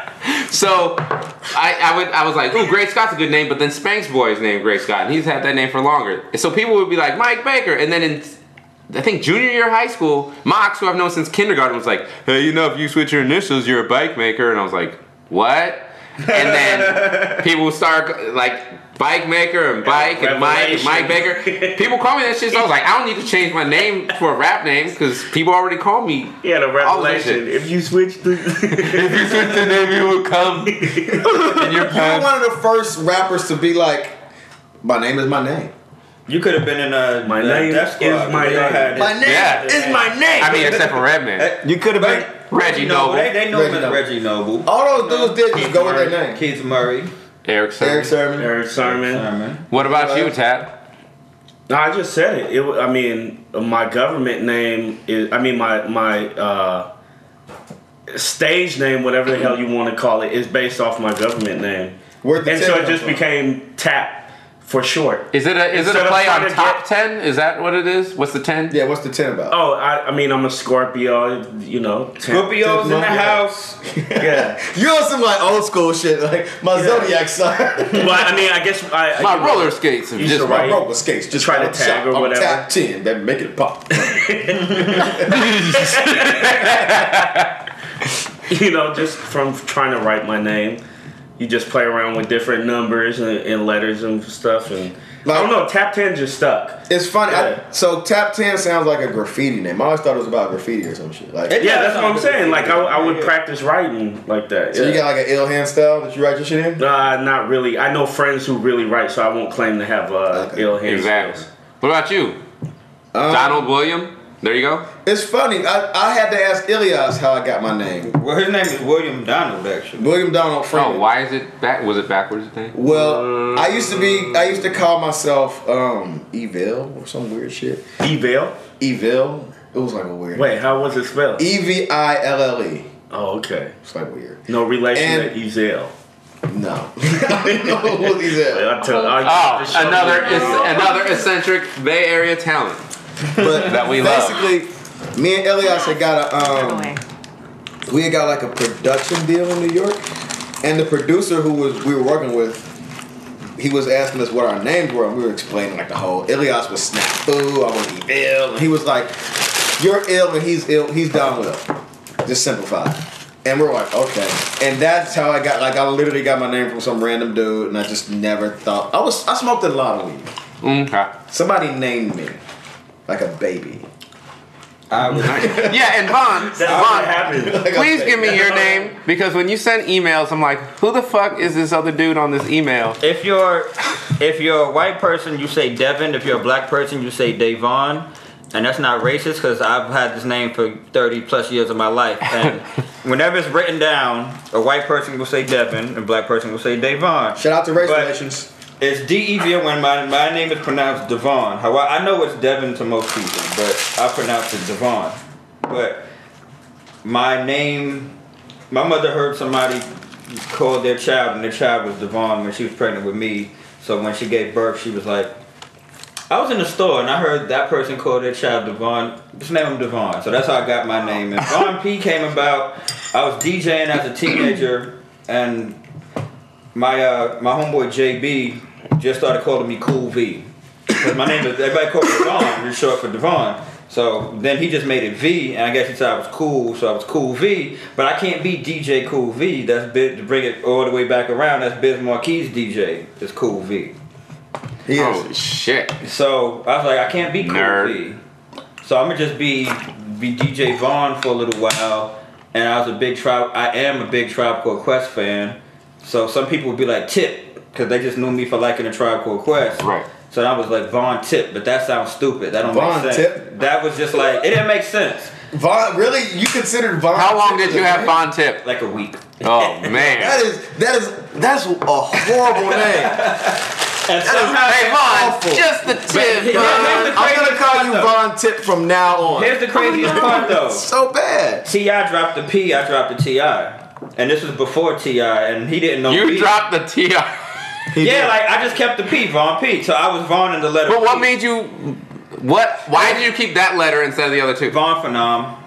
So I, I would I was like, ooh, Great Scott's a good name, but then Spanx Boy is named Great Scott, and he's had that name for longer. So people would be like, Mike Baker, and then in I think junior year of high school, Mox, who I've known since kindergarten, was like, hey, you know, if you switch your initials, you're a bike maker, and I was like, what? And then people start like bike maker and bike and Mike and Mike Baker. People call me that shit. So I was like, I don't need to change my name for a rap name because people already call me. He had a all revelation. If you switch the If you switch the name, you will come. in your You were one of the first rappers to be like, my name is my name. You could have been in a My the name Def Squad, is my name. My name Yeah. is my name. I mean, except for Redman. you could have been. Reggie Noble. They, they know him Reggie as Noble. Reggie Noble. All those dudes did just go with their name. Keith Murray. Erick Sermon. Erick Sermon. Erick Sermon. Sermon. What about you, Tab? No, I just said it. it. wa- I mean, my government name is. I mean, my my uh, stage name, whatever the hell you want to call it, is based off my government name. Where'd the and 10 so it come just from? became Tap for short. Is it a is it a play on top ten? Is that what it is? What's the ten? Yeah, what's the 10 about? Oh, I, I mean, I'm a Scorpio. You know, Tap- Scorpios in the house. Yeah. You on some like old school shit, like my zodiac sign. well, I mean, I guess I. My you know, roller skates have You just should my roller skates, just Try to got a tag shot. or whatever. Tap 10, baby, make it pop. you know, just from trying to write my name, you just play around with different numbers and, and letters and stuff, and like, I don't know. Tap ten just stuck. It's funny. Yeah. I, so Tap 10 sounds like a graffiti name. I always thought it was about graffiti or some shit. Like, It- Yeah, Yeah, that's what I'm saying. Like I, I would yeah. practice writing like that. so yeah. you got like an ill hand style that you write your shit in? Uh, not really. I know friends who really write, so I won't claim to have uh, Okay. ill hand exactly. skills. What about you, Um, Donald William? There you go. It's funny. I, I had to ask Ilias how I got my name. Well, his name is William Donald, actually. William Donald Freeman. Oh, why is it back? Was it backwards? Thing? Well, I used to be. I used to call myself um, Evil or some weird shit. Evil. Evil. It was like a weird. Wait, how was it spelled? E V I L L E. oh, okay. It's like weird. No relation And- to Ezel. No. I didn't know who Evil. I tell, I Oh, another you. is another eccentric Bay Area talent. But That we love. basically, me and Elias had got a um, we had got like a production deal in New York, and the producer who was we were working with, he was asking us what our names were, and we were explaining like the whole. Elias was snafu, I was evil, and he was like, "You're ill, and he's ill. He's down with." it." Just simplified. And we're like, okay. And that's how I got like I literally got my name from some random dude, and I just never thought I was I smoked a lot of weed. Okay. Somebody named me like a baby. I was, Yeah, and Vaughn, That's Vaughn, please give me your name because when you send emails, I'm like, who the fuck is this other dude on this email? if you're if you're a white person, you say Devin. If you're a black person, you say Davon. And that's not racist because I've had this name for 30 plus years of my life. And whenever it's written down, a white person will say Devin, and a black person will say Davon. Shout out to race But relations. It's D E V O when my, my name is pronounced Devon. How I, I know it's Devon to most people, but I pronounce it Devon. But my name, my mother heard somebody call their child, and their child was Devon when she was pregnant with me. So when she gave birth, she was like, I was in the store and I heard that person call their child Devon. Just name him Devon. So that's how I got my name. And Von P came about. I was DJing as a teenager, and my uh, my homeboy JB just started calling me Cool V. Because my name is everybody called me Devon, it's short for Devon. So then he just made it V, and I guess he said I was cool, so I was Cool V. But I can't be DJ Cool V. That's bit to bring it all the way back around. That's Biz Markie DJ. It's Cool V. He is. Holy shit. So I was like, I can't be Cool Nerd. V. So I'm gonna just be be DJ Vaughn for a little while. And I was a big tribe. I am a big Tribe Called Quest fan. So some people would be like Tip because they just knew me for liking a Tribe Called Quest. Right. So I was like Vaughn Tip, but that sounds stupid. That don't Von make sense. Tip? That was just like it didn't make sense. Vaughn, really? You considered Vaughn? How long Tip did you have name? Von Tip? Like a week. Oh man. That is that is that's a horrible name. And That is somehow, Hey Vaughn, awful. just the tip, here's Vaughn. the I'm gonna call part, you though. Von Tip from now on. Here's the craziest oh part though. so bad. Ti dropped the P, I dropped the Ti, and this was before Ti, and he didn't know. You me. dropped the T. Yeah, like I just kept the P, Vaughn P. So I was Vaughn in the letter. But what P. made you? What? Why did you keep that letter instead of the other two? Vaughn Phenom?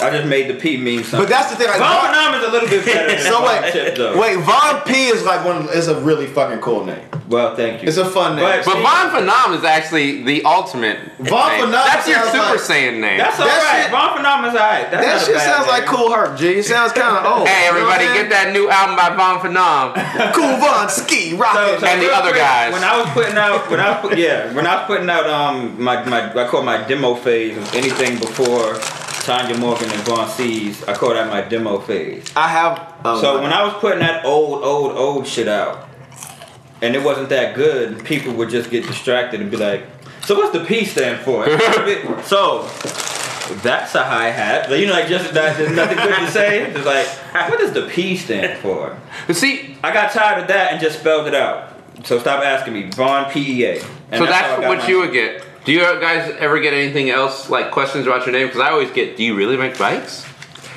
I just made the P mean something. But that's the thing. Like, Von Von, Phenom is a little bit better than so Von wait, Tip, though. wait. Von P is like one. Is a really fucking cool name. Well, thank you. It's a fun name. But- But Von Phenom is actually the ultimate. Von name. Phenom That's your Super like- Saiyan name. That's That alright. shit- Von Phenom is alright. That's that not shit bad sounds like. Kool Herc, G. It sounds kind of old. Hey You know everybody, get that new album by Von Phenom. Cool Von Ski So, Rocket. so And the other quick, guys. When I was putting out, when I put, yeah, when I was putting out um my my I call it my demo phase of anything before Tanya Morgan and Von C's, I call that my demo phase. I have. Oh, So when I was putting that old, old, old shit out, and it wasn't that good, people would just get distracted and be like, "So what's the P stand for?" so that's a hi hat. You know, like just that, there's nothing good to say. It's like, what does the P stand for? But see, I got tired of that and just spelled it out. So stop asking me, Von P E A. So that's, I what you would get. Do you guys ever get anything else like questions about your name? Because I always get, do you really make bikes?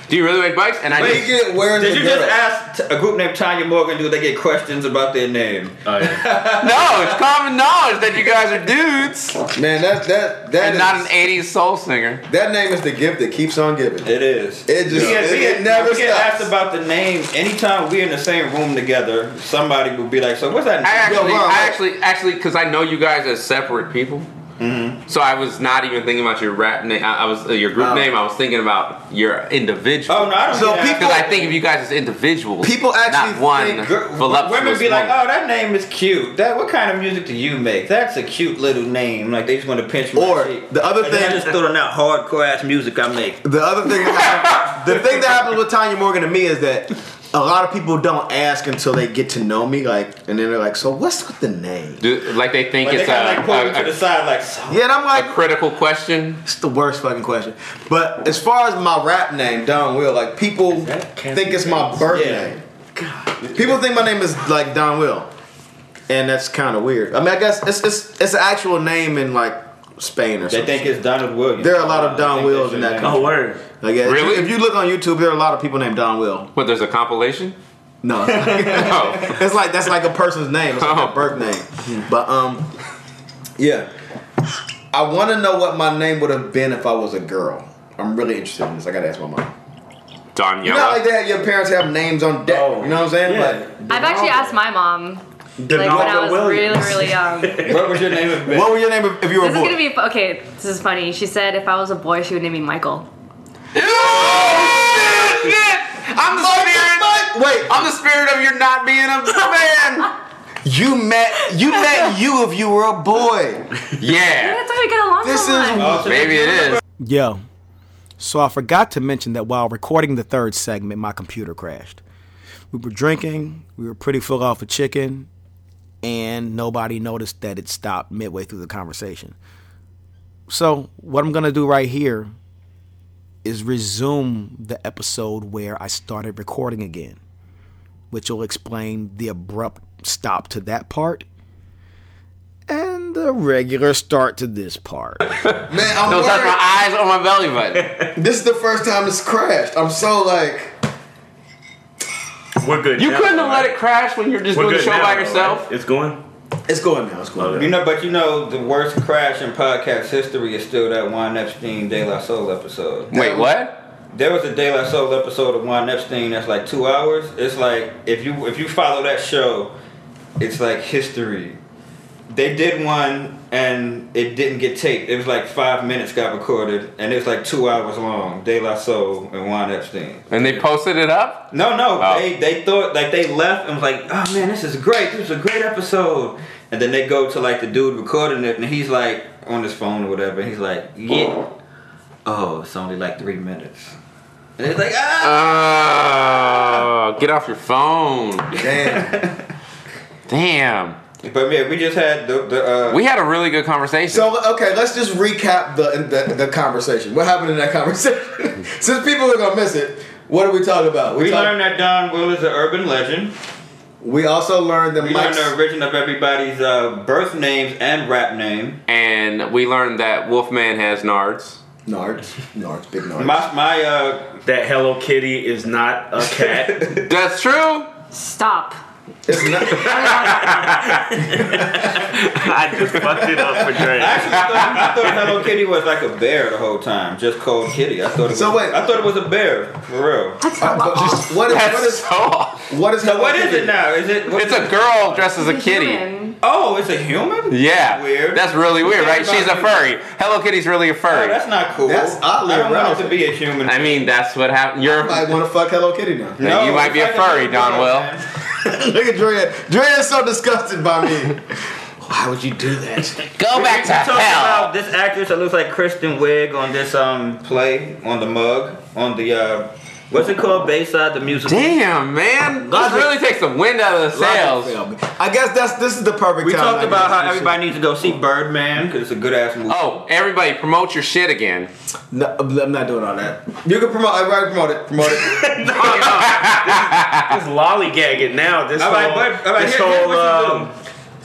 Do you really make bikes? And I Wait, just, you get where's Did you just girl? ask t- a group named Tanya Morgan? Do they get questions about their name? Oh, yeah. no, it's common knowledge that you guys are dudes Man, that that that and is- not an '80s soul singer. that name is the gift that keeps on giving. It is. It just- we get, it- we it get- never we get stops. asked about the name anytime we're in the same room together. Somebody will be like, "So what's that?" I name?" actually, Ron, I actually, actually, because I know you guys as separate people. So I was not even thinking about your rap name. I, I was uh, your group Oh. name. I was thinking about your individual. oh no, I don't. So get people- Because I think of you guys as individuals. People actually not one think- Gr- Women be like, woman. "Oh, that name is cute. That what kind of music do you make? That's a cute little name." Like they just want to pinch my Or cheek. the other And thing- I just throw in that hardcore ass music I make. The other thing, the thing that happens with Tanya Morgan to me is that a lot of people don't ask until they get to know me, like, and then they're like, "So what's with the name?" Do, like they think Like they it's kind of a, like pull me to the side, like, so Yeah, and I'm like, a critical question. it's the worst fucking question. But as far as my rap name, Don Will, like people think it's my birth Yeah. name. People think my name is like Don Will, and that's kind of weird. I mean, I guess it's it's it's an actual name in like Spain or something. they think it's Donald Williams. There are a lot of I Don Wills in that name. Oh, word. Like, yeah, if you- Really? If you look on YouTube, there are a lot of people named Don Will. But there's a compilation. No, it's like, Oh. it's like that's like a person's name. It's like Oh. a birth name. But um, yeah, I want to know what my name would have been if I was a girl. I'm really interested in this. I gotta ask my mom. Daniela. You know, how, like that, your parents have names on deck. Oh, you know what I'm saying? yeah. Like, I've actually asked my mom, like when I was really, really young. What was your name? Of what was your name if if you were a This is boy? gonna be okay. This is funny. She said if I was a boy, she would name me Michael. Oh, shit, shit. I'm the spirit. Wait, I'm the spirit of you not being a man. you met you met you if you were a boy. Yeah. That's why we get along This so is- much. Maybe it is. Yo, so I forgot to mention that while recording the third segment, my computer crashed. We were drinking, we were pretty full off of chicken, and nobody noticed that it stopped midway through the conversation. So, what I'm gonna do right here is resume the episode where I started recording again, which will explain the abrupt stop to that part and the regular start to this part. Man, I'm Don't touch worried. my eyes or my belly button. This is the first time it's crashed. I'm so like, We're good. You now, couldn't have right? let it crash when you're just We're doing the show now, by though, yourself. right? It's going. it's going now. It's going. Okay. You know, but you know, the worst crash in podcast history is still that Juan Epstein De La Soul episode. Wait, what? There was a De La Soul episode of Juan Epstein that's like two hours. It's like if you if you follow that show, it's like history. They did one and it didn't get taped. It was like five minutes got recorded and it was like two hours long. De La Soul and Juan Epstein. And they posted it up? No, no, Oh. they they thought like they left and was like, oh man, this is great. This is a great episode. And then they go to like the dude recording it and he's like on his phone or whatever. And he's like, yeah. Oh, it's only like three minutes. And it's like, ah. Oh, get off your phone. Damn. Damn. But yeah, we just had the the. Uh, We had a really good conversation. So okay, let's just recap the, the the conversation. What happened in that conversation? Since people are gonna miss it, what did we talk about? we talk- learned that Don Will is an urban legend. We also learned that We Mike's learned the origin of everybody's uh, birth names and rap name. and we learned that Wolfman has nards. Nards, Nards, big Nards. My my uh, That Hello Kitty is not a cat. That's true. Stop. It's not, I just fucked it up for Dre. Actually, I thought, I thought Hello Kitty was like a bear the whole time, just called Kitty. I thought it was. So wait. I thought it was a bear for real. uh, but just- what is That's is so off. what is So Hello what is Kitty? it now? Is it? what It's is a girl dressed as a kitty. Human. Oh, it's a human. Yeah. Weird. That's really weird, right? She's a about it. furry. Hello Kitty's really a Oh, furry. that's not cool. That's oddly I don't want to be a human. I mean, that's what happened. You're. I might want to fuck Hello Kitty now. No, you might be it's a furry, little Don Will. Man. Look at Dre. Dre is so disgusted by me. Why would you do that? Go back to We talked hell. about this actress that looks like Kristen Wiig on this um play on the mug on the uh what's it called Bayside the musical. Damn, man. This really takes the wind out of the sails. I guess that's this is the perfect We time. talked about how we everybody needs to go see Birdman because it's a good ass movie. Oh, everybody, promote your shit again. No, I'm not doing all that. You can promote. Everybody promote it. Promote it. Just lollygagging now. This All whole, right, but- all right, this here- whole what um,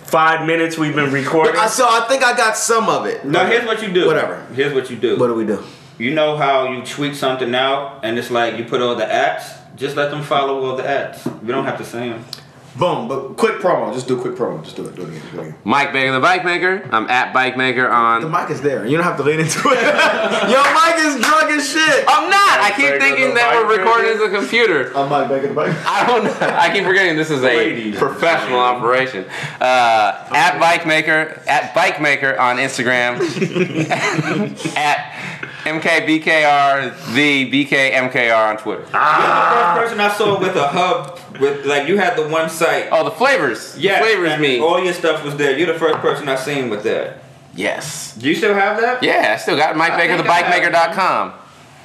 five minutes we've been recording. I, so I think I got some of it. no, here's what you do. Whatever. Here's what you do. What do we do? You know how you tweet something out and it's like you put all the ads. Just let them follow all the ads. You don't have to say them. Boom. But quick promo. Just do a quick promo. Just do it. Do it again. Do it again. Mike Baker, the bike maker. I'm at bike maker on. The mic is there. You don't have to lean into it. Yo, Mike is drunk as shit. I'm not. I keep Baker, thinking that we're recording as a computer. I'm Mike Baker the bike. I don't know. I keep forgetting this is a Ladies. professional operation. Uh, at Bike Maker, at Bike Maker on Instagram, at MKBKR, the BKMKR on Twitter. Ah. You're the first person I saw with a hub with like you had the one site. Oh, the flavors. Yeah, the flavors me. All your stuff was there. You're the first person I seen with that. Yes. Do you still have that? Yeah, I still got Mike Baker, think I have thebikemaker.com.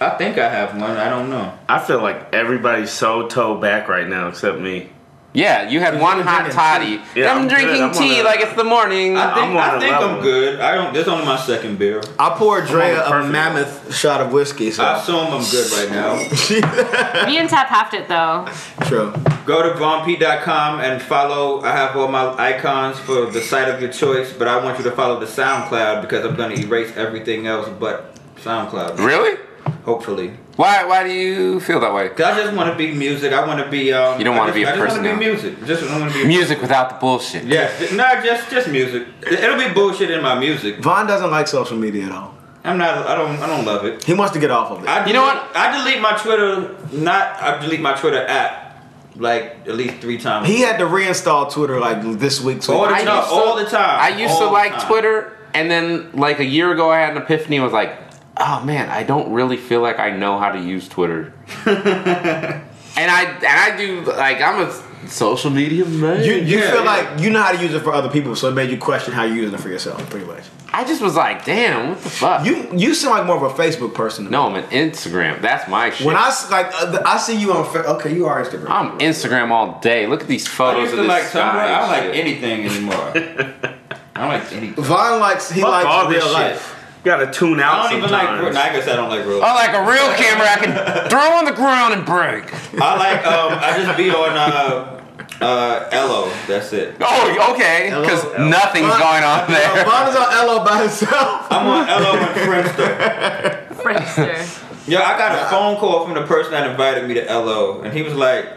I think I have one. I don't know. I feel like everybody's so toe back right now except me. Yeah, you had one hot toddy. Yeah, I'm, I'm good. drinking I'm tea a- like it's the morning. I think I'm on I a think. I'm good. I don't. This is only my second beer. I poured Dre I'm a mammoth shot of whiskey. So I assume I'm good right now. Me and Tap halved it though. true. Go to VonP.com and follow. I have all my icons for the site of your choice, but I want you to follow the SoundCloud because I'm going to erase everything else but SoundCloud. really? Hopefully. Why? Why do you feel that way? Cause I just want to be music. I want to be. Um, You don't wanna be a I person. I just want to be music. Just I want to be Music without the bullshit. Yes, no, just just music. It'll be bullshit in my music. Vaughn doesn't like social media at all. I'm not. I don't. I don't love it. He wants to get off of it. I You know what? I delete my Twitter. Not. I delete my Twitter app like at least three times. He had to reinstall Twitter like this week. So all the I time. used to- all the time. I used all to like time. Twitter, and then like a year ago, I had an epiphany. and was like, oh man, I don't really feel like I know how to use Twitter. and I and I do like I'm a social media man. you you Yeah, feel yeah. like you know how to use it for other people, so it made you question how you're using it for yourself, pretty much. I just was like, damn, what the fuck? You you seem like more of a Facebook person. to me. no, I'm an Instagram. That's my shit. When I like, uh, I see you on. Fa- okay, you are Instagram. I'm Instagram all day. Look at these I photos used of this like Tumblr. sky I don't like anything anymore. I don't like anything. Vaughn likes he Fuck likes all this real shit. life. Gotta tune out. I don't even like. sometimes. I guess I don't like real. Oh, like a real camera, I can throw on the ground and break. I like. Um. I just be on. Uh. Uh. Ello. That's it. Oh, okay, because Hello. nothing's going on there. Vaughn is on Ello by himself. I'm on Ello and Friendster. Friendster. Yeah, I got a phone call from the person that invited me to Ello, and he was like,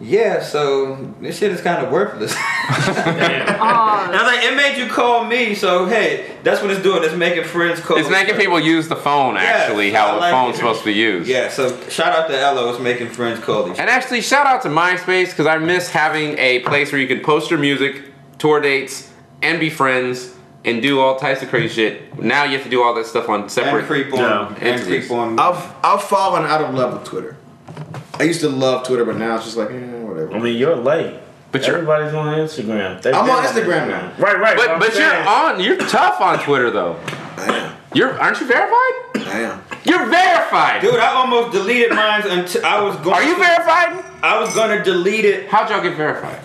"Yeah, so this shit is kind of worthless." and Oh, I was like, "It made you call me, so hey, that's what it's doing. It's making friends call." It's making people use the phone, actually, Yeah, I how a like phone's it. supposed to be used. Yeah, so shout out to Ello. It's making friends call each. And actually, shout out to MySpace because I miss having a place where you can post your music, tour dates, and be friends and do all types of crazy shit. Now you have to do all that stuff on And separate. creep on, Yeah. and entities. creep on. I've I've fallen out of love with Twitter. I used to love Twitter, but now it's just like eh, whatever. I mean, you're late. But you're- Everybody's on Instagram. They've I'm on Instagram now. Right, right. But but you're on. You're tough on Twitter though. I am. You're aren't you verified? I am. You're verified. Dude, I almost deleted mine until I was going. Are you to, verified? I was gonna delete it. How'd y'all get verified?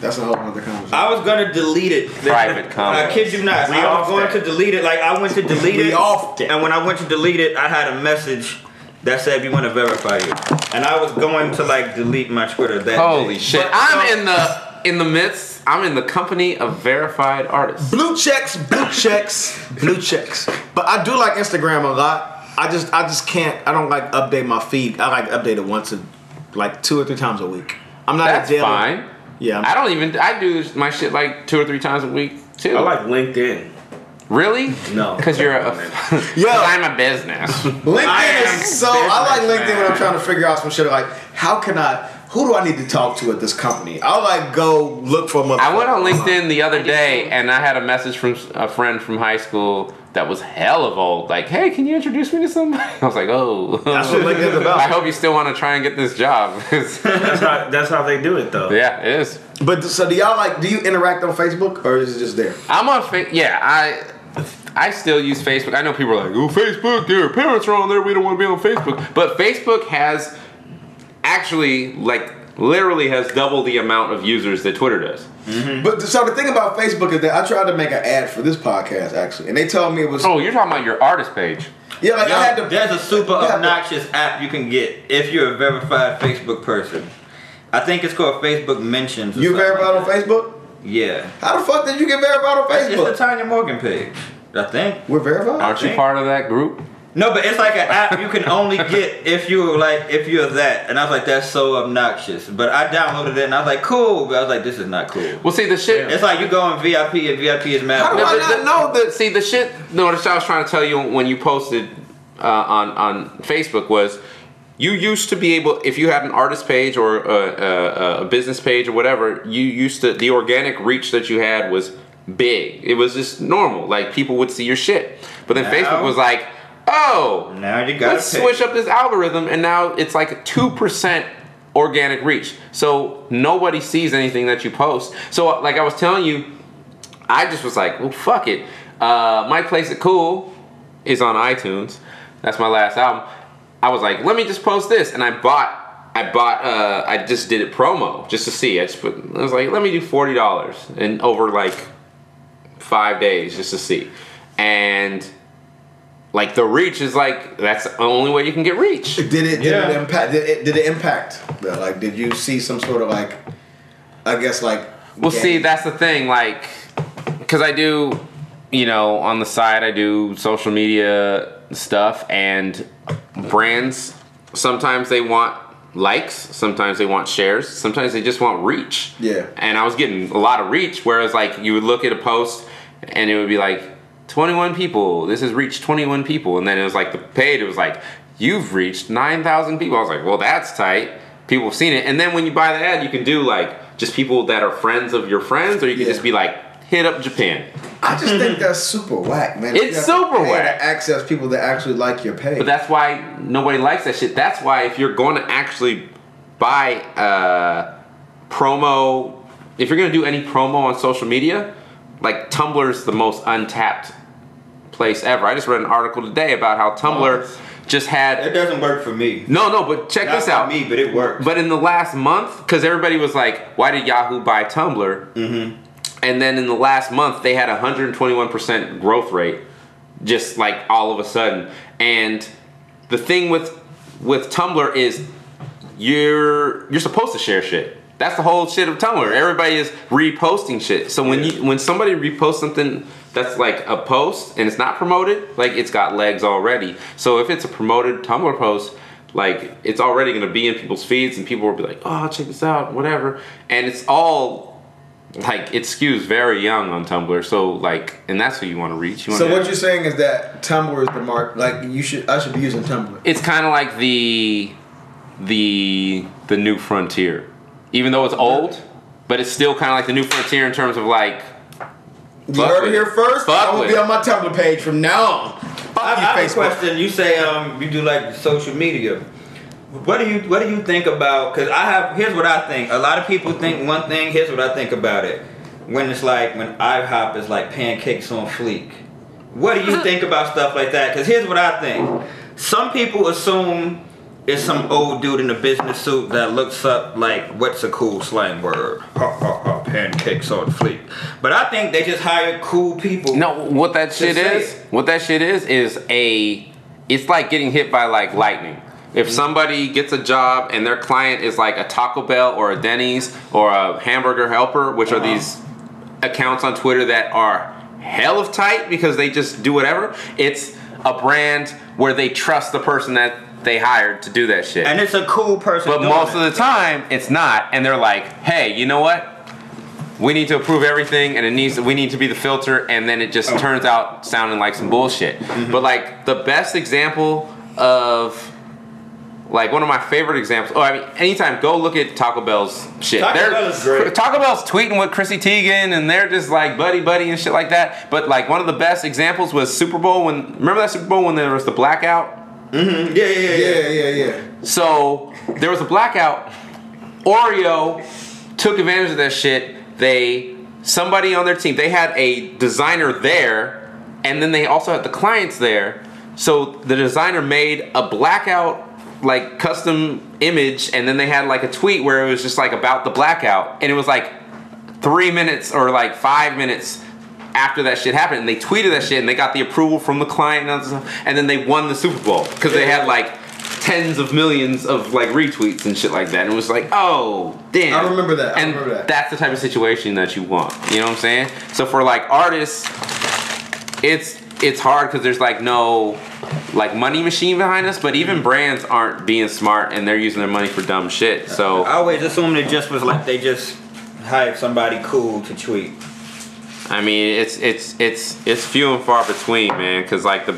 That's a whole other conversation. I was gonna delete it. Private I combos. kid you not. We I was going that. to delete it. Like I went to delete We it. off that. And when I went to delete it, I had a message that said we want to verify you. And I was going to like delete my Twitter that Holy day. shit! But- I'm in the in the midst. I'm in the company of verified artists. Blue checks, blue checks, blue checks. But I do like Instagram a lot. I just I just can't. I don't like update my feed. I like update it once a like two or three times a week. I'm not That's a daily. fine. Yeah. I don't even. I do my shit like two or three times a week too. I like LinkedIn. Really? No. Because you're a. Yo. I'm a business. LinkedIn is so. I like business, LinkedIn when I'm trying to figure out some shit. Like, how can I? Who do I need to talk to at this company? I'll like go look for a motherfucker. I went on LinkedIn the other day and I had a message from a friend from high school that was hell of old. Like, hey, can you introduce me to somebody? I was like, oh. That's what LinkedIn's about. I hope you still want to try and get this job. That's how that's how they do it though. yeah, it is. But so do y'all like? Do you interact on Facebook or is it just there? I'm on fa- yeah, I I still use Facebook. I know people are like, oh, Facebook, their parents are on there. We don't want to be on Facebook. But Facebook has actually, like, literally has double the amount of users that Twitter does. Mm-hmm. But so the thing about Facebook is that I tried to make an ad for this podcast actually, and they told me it was Oh, you're talking about your artist page. yeah. Like Yo, I had to. there's a super Yeah, but- obnoxious app you can get if you're a verified Facebook person. I think it's called Facebook Mentions. You verified like on Facebook? That. Yeah. How the fuck did you get verified on It's the Tanya Morgan page. I think. We're verified. Aren't you part of that group? No, but it's like an app you can only get if you're like if you're that. And I was like, that's so obnoxious. But I downloaded it and I was like, cool. But I was like, this is not cool. Well, see, the shit. It's like you go on VIP and VIP is mad. How do No, I not the- know that? See, the shit. No, what I was trying to tell you when you posted uh, on on Facebook was you used to be able, if you had an artist page or a, a, a business page or whatever, you used to the organic reach that you had was big. It was just normal. Like people would see your shit. But then Now- Facebook was like, oh, Now you gotta let's switch up this algorithm, and now it's like two percent organic reach. So nobody sees anything that you post. So like I was telling you, I just was like, well, fuck it. Uh, My Place at Cool is on iTunes. That's my last album. I was like, let me just post this, and I bought. I bought. Uh, I just did it promo just to see. I just put. I was like, let me do forty dollars, and over like five days just to see, and like the reach is like that's the only way you can get reach. Did it? Did Yeah. it impact? Did it, did it impact? though? Like, did you see some sort of like? I guess like. Well, see, that's the thing. Like, because I do, you know, on the side, I do social media stuff, and brands sometimes they want likes, sometimes they want shares, sometimes they just want reach. Yeah. And I was getting a lot of reach, whereas like you would look at a post and it would be like 21 people. This has reached 21 people. And then it was like the paid, it was like, you've reached 9,000 people. I was like, well, that's tight. People have seen it. And then when you buy the ad, you can do like just people that are friends of your friends, or you can Yeah. just be like, hit up Japan. I just think that's super whack, man. It's You have to super pay whack. To access people that actually like your page. But that's why nobody likes that shit. That's why if you're going to actually buy uh, promo, if you're going to do any promo on social media, like Tumblr's the most untapped place ever. I just read an article today about how Tumblr just had It doesn't work for me. no, no, but check Not this for out. me, but it works. But in the last month, because everybody was like, "Why did Yahoo buy Tumblr?" Mm-hmm. And then in the last month, they had a 121% growth rate, just like all of a sudden. And the thing with with Tumblr is you're you're supposed to share shit. That's the whole shit of Tumblr. Everybody is reposting shit. So when you when somebody reposts something that's like a post and it's not promoted, like it's got legs already. So if it's a promoted Tumblr post, like it's already gonna be in people's feeds and people will be like, oh check this out, whatever. And it's all like it skews very young on Tumblr. So like and that's who you want to reach. You so wanna- what you're saying is that Tumblr is the mark. Like you should, I should be using Tumblr. it's kind of like the the the new frontier even though it's old but it's still kind of like the new frontier in terms of like You Fuck heard it here first. Fuck I'm gonna be on my Tumblr page from now on. Fuck I, I you, have a question. You say um you do like social media. What do you what do you think about? Because I have here's what I think. A lot of people think one thing. Here's what I think about it. When it's like when IHOP is like pancakes on fleek. What do you think about stuff like that? Because here's what I think. Some people assume it's some old dude in a business suit that looks up like what's a cool slang word? Ha ha ha! Pancakes on fleek. But I think they just hire cool people. no what that shit is it. what that shit is is a it's like getting hit by like lightning if somebody gets a job and their client is like a Taco Bell or a Denny's or a Hamburger Helper, which are these accounts on Twitter that are hell of tight because they just do whatever, it's a brand where they trust the person that they hired to do that shit. And it's a cool person. But most it. of the time, it's not, and they're like, "Hey, you know what? We need to approve everything, and it needs we need to be the filter." And then it just Oh. turns out sounding like some bullshit. Mm-hmm. But like the best example of like one of my favorite examples. Oh, I mean, anytime go look at Taco Bell's shit. Taco They're- Bell is great. Taco Bell's tweeting with Chrissy Teigen, and they're just like buddy buddy and shit like that. But like one of the best examples was Super Bowl when remember that Super Bowl when there was the blackout. Mm-hmm. Yeah, yeah, yeah. yeah. Yeah, yeah, yeah. So there was a blackout. Oreo took advantage of that shit. They somebody on their team. They had a designer there, and then they also had the clients there. So the designer made a blackout like custom image, and then they had like a tweet where it was just like about the blackout, and it was like three minutes or like five minutes after that shit happened, and they tweeted that shit, and they got the approval from the client, and, stuff, and then they won the Super Bowl because they had like tens of millions of like retweets and shit like that, and it was like, oh damn. I remember that. I and remember that. that's the type of situation that you want. You know what I'm saying? So for like artists, it's it's hard because there's like no like money machine behind us, but even mm-hmm. brands aren't being smart and they're using their money for dumb shit. So I always assumed it just was like they just hired somebody cool to tweet. I mean, it's it's it's it's few and far between, man. Because like the,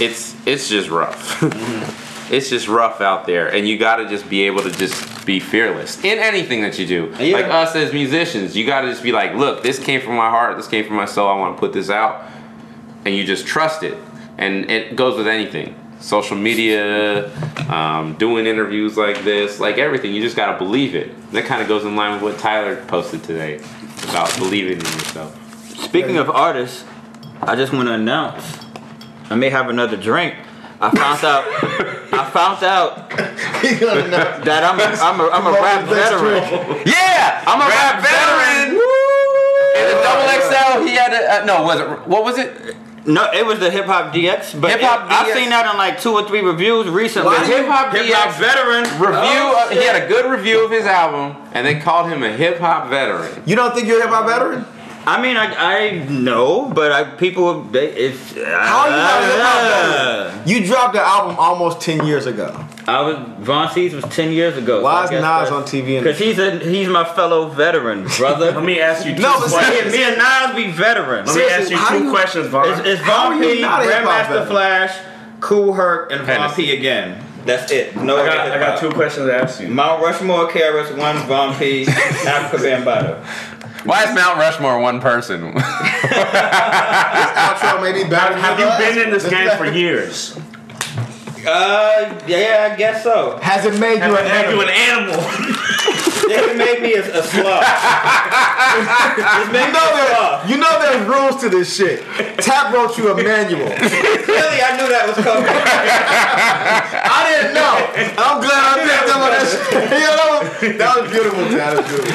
it's it's just rough. Mm-hmm. it's just rough out there, and you got to just be able to just be fearless in anything that you do. Yeah. Like us as musicians, you got to just be like, look, this came from my heart. This came from my soul. I want to put this out, and you just trust it. And it goes with anything. Social media, um, doing interviews like this, like everything. You just got to believe it. That kind of goes in line with what Tyler posted today about believing in yourself. Speaking of artists, I just want to announce I may have another drink. I found out. I found out He that I'm a, I'm a, I'm a rap veteran. Yeah, I'm a rap, veteran. And the double XL, he had a uh, no. Was it what was it? No, it was the Hip Hop DX, but Hip Hop I've seen that in like two or three reviews recently. The Hip Hop DX veteran Review. Oh, uh, he had a good review of his album, and they called him a hip hop veteran. You don't think you're a hip hop veteran? I mean, I I know, but I, people they it's How are you not a hip uh, veteran? You dropped the album almost ten years ago. I was Von Seas was ten years ago. Why is Nas on TV? Because he's a he's my fellow veteran, brother. Let me ask you two No, but questions. me and Nas be veterans. Let me ask you two you- questions, Vaughn. It's, it's Von Pea, not a Grandmaster? Flash, Kool Herc, and Von Pea again. That's it. No, I got, I got two questions to ask you. Mount Rushmore, KRS One, Von Pea, Afrika Bambaataa. Why is Mount Rushmore one person? This outro maybe better. Have you us? been in this game for years? Uh, yeah, I guess so. Has it made you Have an I made you animal? an animal? It made me a, a sloth. it made You me know, a there, sloth. you know there's rules to this shit. Tap wrote you a manual. Clearly, I knew that was coming. I didn't know. I'm glad I picked up on that shit. You know, that was beautiful, Tap. That was beautiful.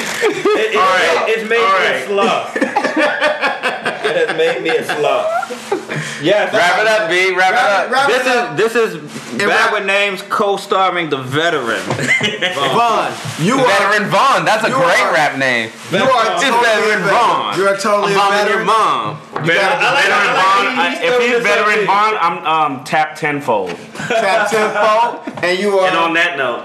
It, it, All right, it's made all me right. a sloth. it has made me a sloth. Yes. wrap it up, B. Wrap, Wrap it- it up. wrap This it up. is this is bad wrap- with names co-starring the veteran. Vaughn, you are Veteran Vaughn. That's a great are- rap name. you are It's totally Veteran veteran. Vaughn. You're a totally I'm a bombing your veteran. mom. Veteran, gotta- veteran Vaughn. he- I- he if still he's veteran OG. Vaughn, I'm um, tap tenfold. tap tenfold, and you are. And on that note,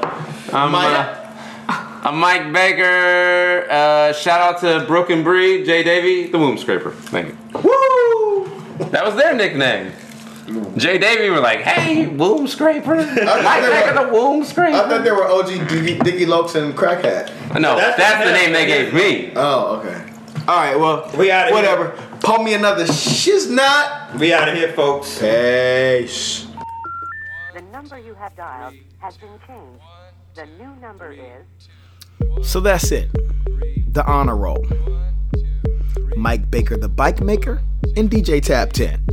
I'm, Mike. uh, I'm Mike Baker. Uh, shout out to Broken Breed, Jay Davy, the Womb Scraper. Thank you. Woo! That was their nickname. Jay Davy were like, hey, Womb Scraper. Mike thought they Baker, were- the Womb I thought they were OG Diggy, Diggy Lokes and Crackhead. No, That's that's, the the name name. they gave me. Oh, okay. All right, well, We outta here. whatever. Pull me another shiz not. We out of here, folks. Peace. The number you have dialed has been changed. The new number is So that's it. The honor roll. Mike Baker, the bike maker, and DJ Tap 10.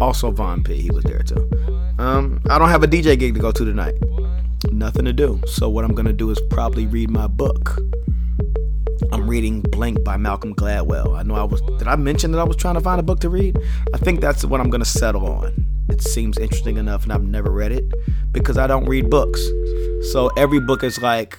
Also Von Pea, he was there too. Um, I don't have a DJ gig to go to tonight. Nothing to do. So what I'm gonna do is probably read my book. I'm reading Blink by Malcolm Gladwell. I know I was did I mention that I was trying to find a book to read? I think that's what I'm gonna settle on. It seems interesting enough and I've never read it because I don't read books. So every book is like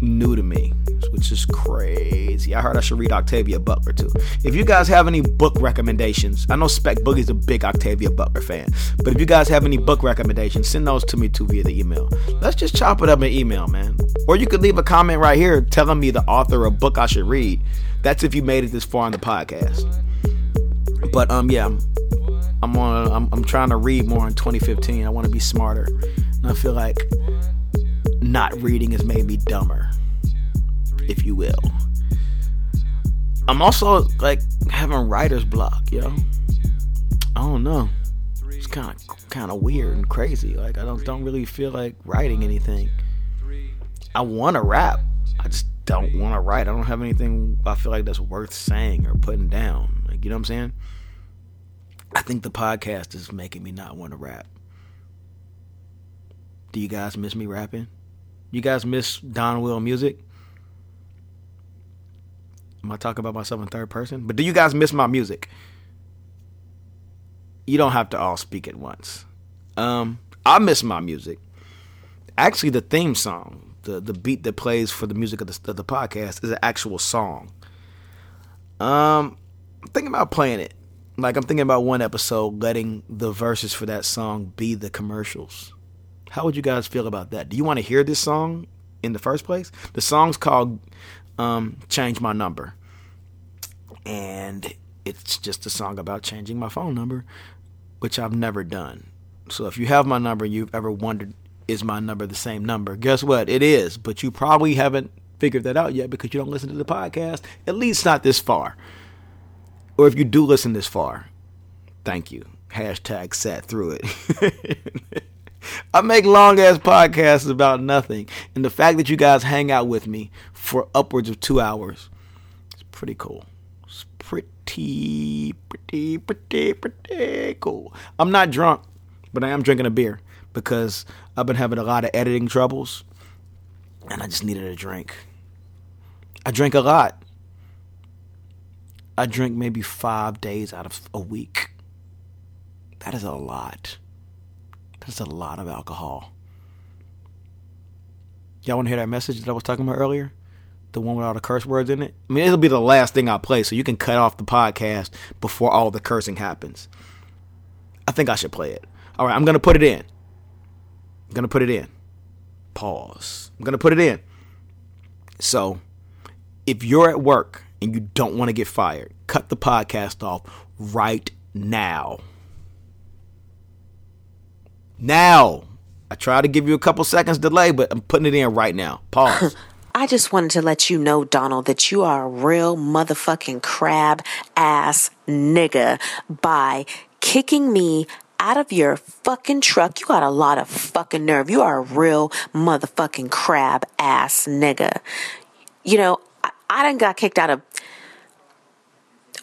new to me, which is crazy. I heard I should read Octavia Butler too. If you guys have any book recommendations, I know Spec Boogie's a big Octavia Butler fan, but if you guys have any book recommendations, send those to me too via the email. Let's just chop it up in email, man. Or you could leave a comment right here telling me the author of book I should read. That's if you made it this far in the podcast. But um, yeah, I'm I'm on. I'm, I'm trying to read more in 2015. I want to be smarter, and I feel like not reading has made me dumber, if you will. I'm also like having writer's block, yo. I don't know. It's kind of kind of weird and crazy. Like I don't don't really feel like writing anything. I want to rap. I just don't want to write. I don't have anything I feel like that's worth saying or putting down. Like you know what I'm saying? I think the podcast is making me not want to rap. Do you guys miss me rapping? You guys miss Donwill music? Am I talking about myself in third person? But do you guys miss my music? You don't have to all speak at once. Um, I miss my music. Actually, the theme song, the the beat that plays for the music of the, of the podcast, is an actual song. Um, I'm thinking about playing it. Like I'm thinking about one episode letting the verses for that song be the commercials. How would you guys feel about that? Do you want to hear this song in the first place? The song's called um, "Change My Number," and it's just a song about changing my phone number, which I've never done. So if you have my number, and you've ever wondered is my number the same number? Guess what? It is, but you probably haven't figured that out yet because you don't listen to the podcast. At least not this far. Or if you do listen this far, thank you. Hashtag sat through it. I make long ass podcasts about nothing. And the fact that you guys hang out with me for upwards of two hours is pretty cool. It's pretty, pretty, pretty, pretty cool. I'm not drunk, but I am drinking a beer because I've been having a lot of editing troubles and I just needed a drink. I drink a lot. I drink maybe five days out of a week. That is a lot. That's a lot of alcohol. Y'all want to hear that message that I was talking about earlier? The one with all the curse words in it? I mean, it'll be the last thing I play, so you can cut off the podcast before all the cursing happens. I think I should play it. All right, I'm going to put it in. I'm gonna put it in. Pause. I'm gonna put it in. So, if you're at work and you don't want to get fired, cut the podcast off right now. Now. I try to give you a couple seconds delay, but I'm putting it in right now. Pause. I just wanted to let you know, Donald, that you are a real motherfucking crab ass nigga by kicking me out of your fucking truck. You got a lot of fucking nerve. You are a real motherfucking crab ass nigga. You know, I, I done got kicked out of.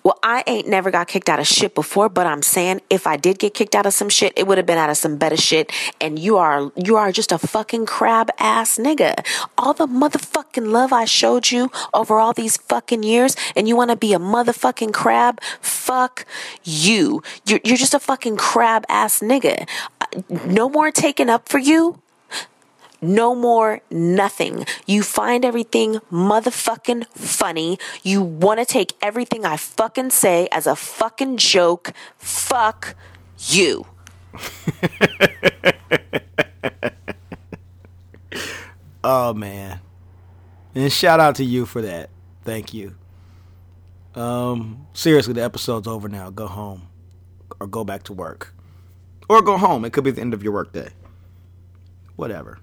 Well, I ain't never got kicked out of shit before, but I'm saying if I did get kicked out of some shit, it would have been out of some better shit. And you are you are just a fucking crab ass nigga. All the motherfucking love I showed you over all these fucking years, and you want to be a motherfucking crab? Fuck you. You're you're just a fucking crab ass nigga. Uh, No more taking up for you. No more nothing. You find everything motherfucking funny. You want to take everything I fucking say as a fucking joke. Fuck you. Oh man. And shout out to you for that. Thank you. Um seriously, the episode's over now. Go home. Or go back to work. Or go home. It could be the end of your workday. Whatever.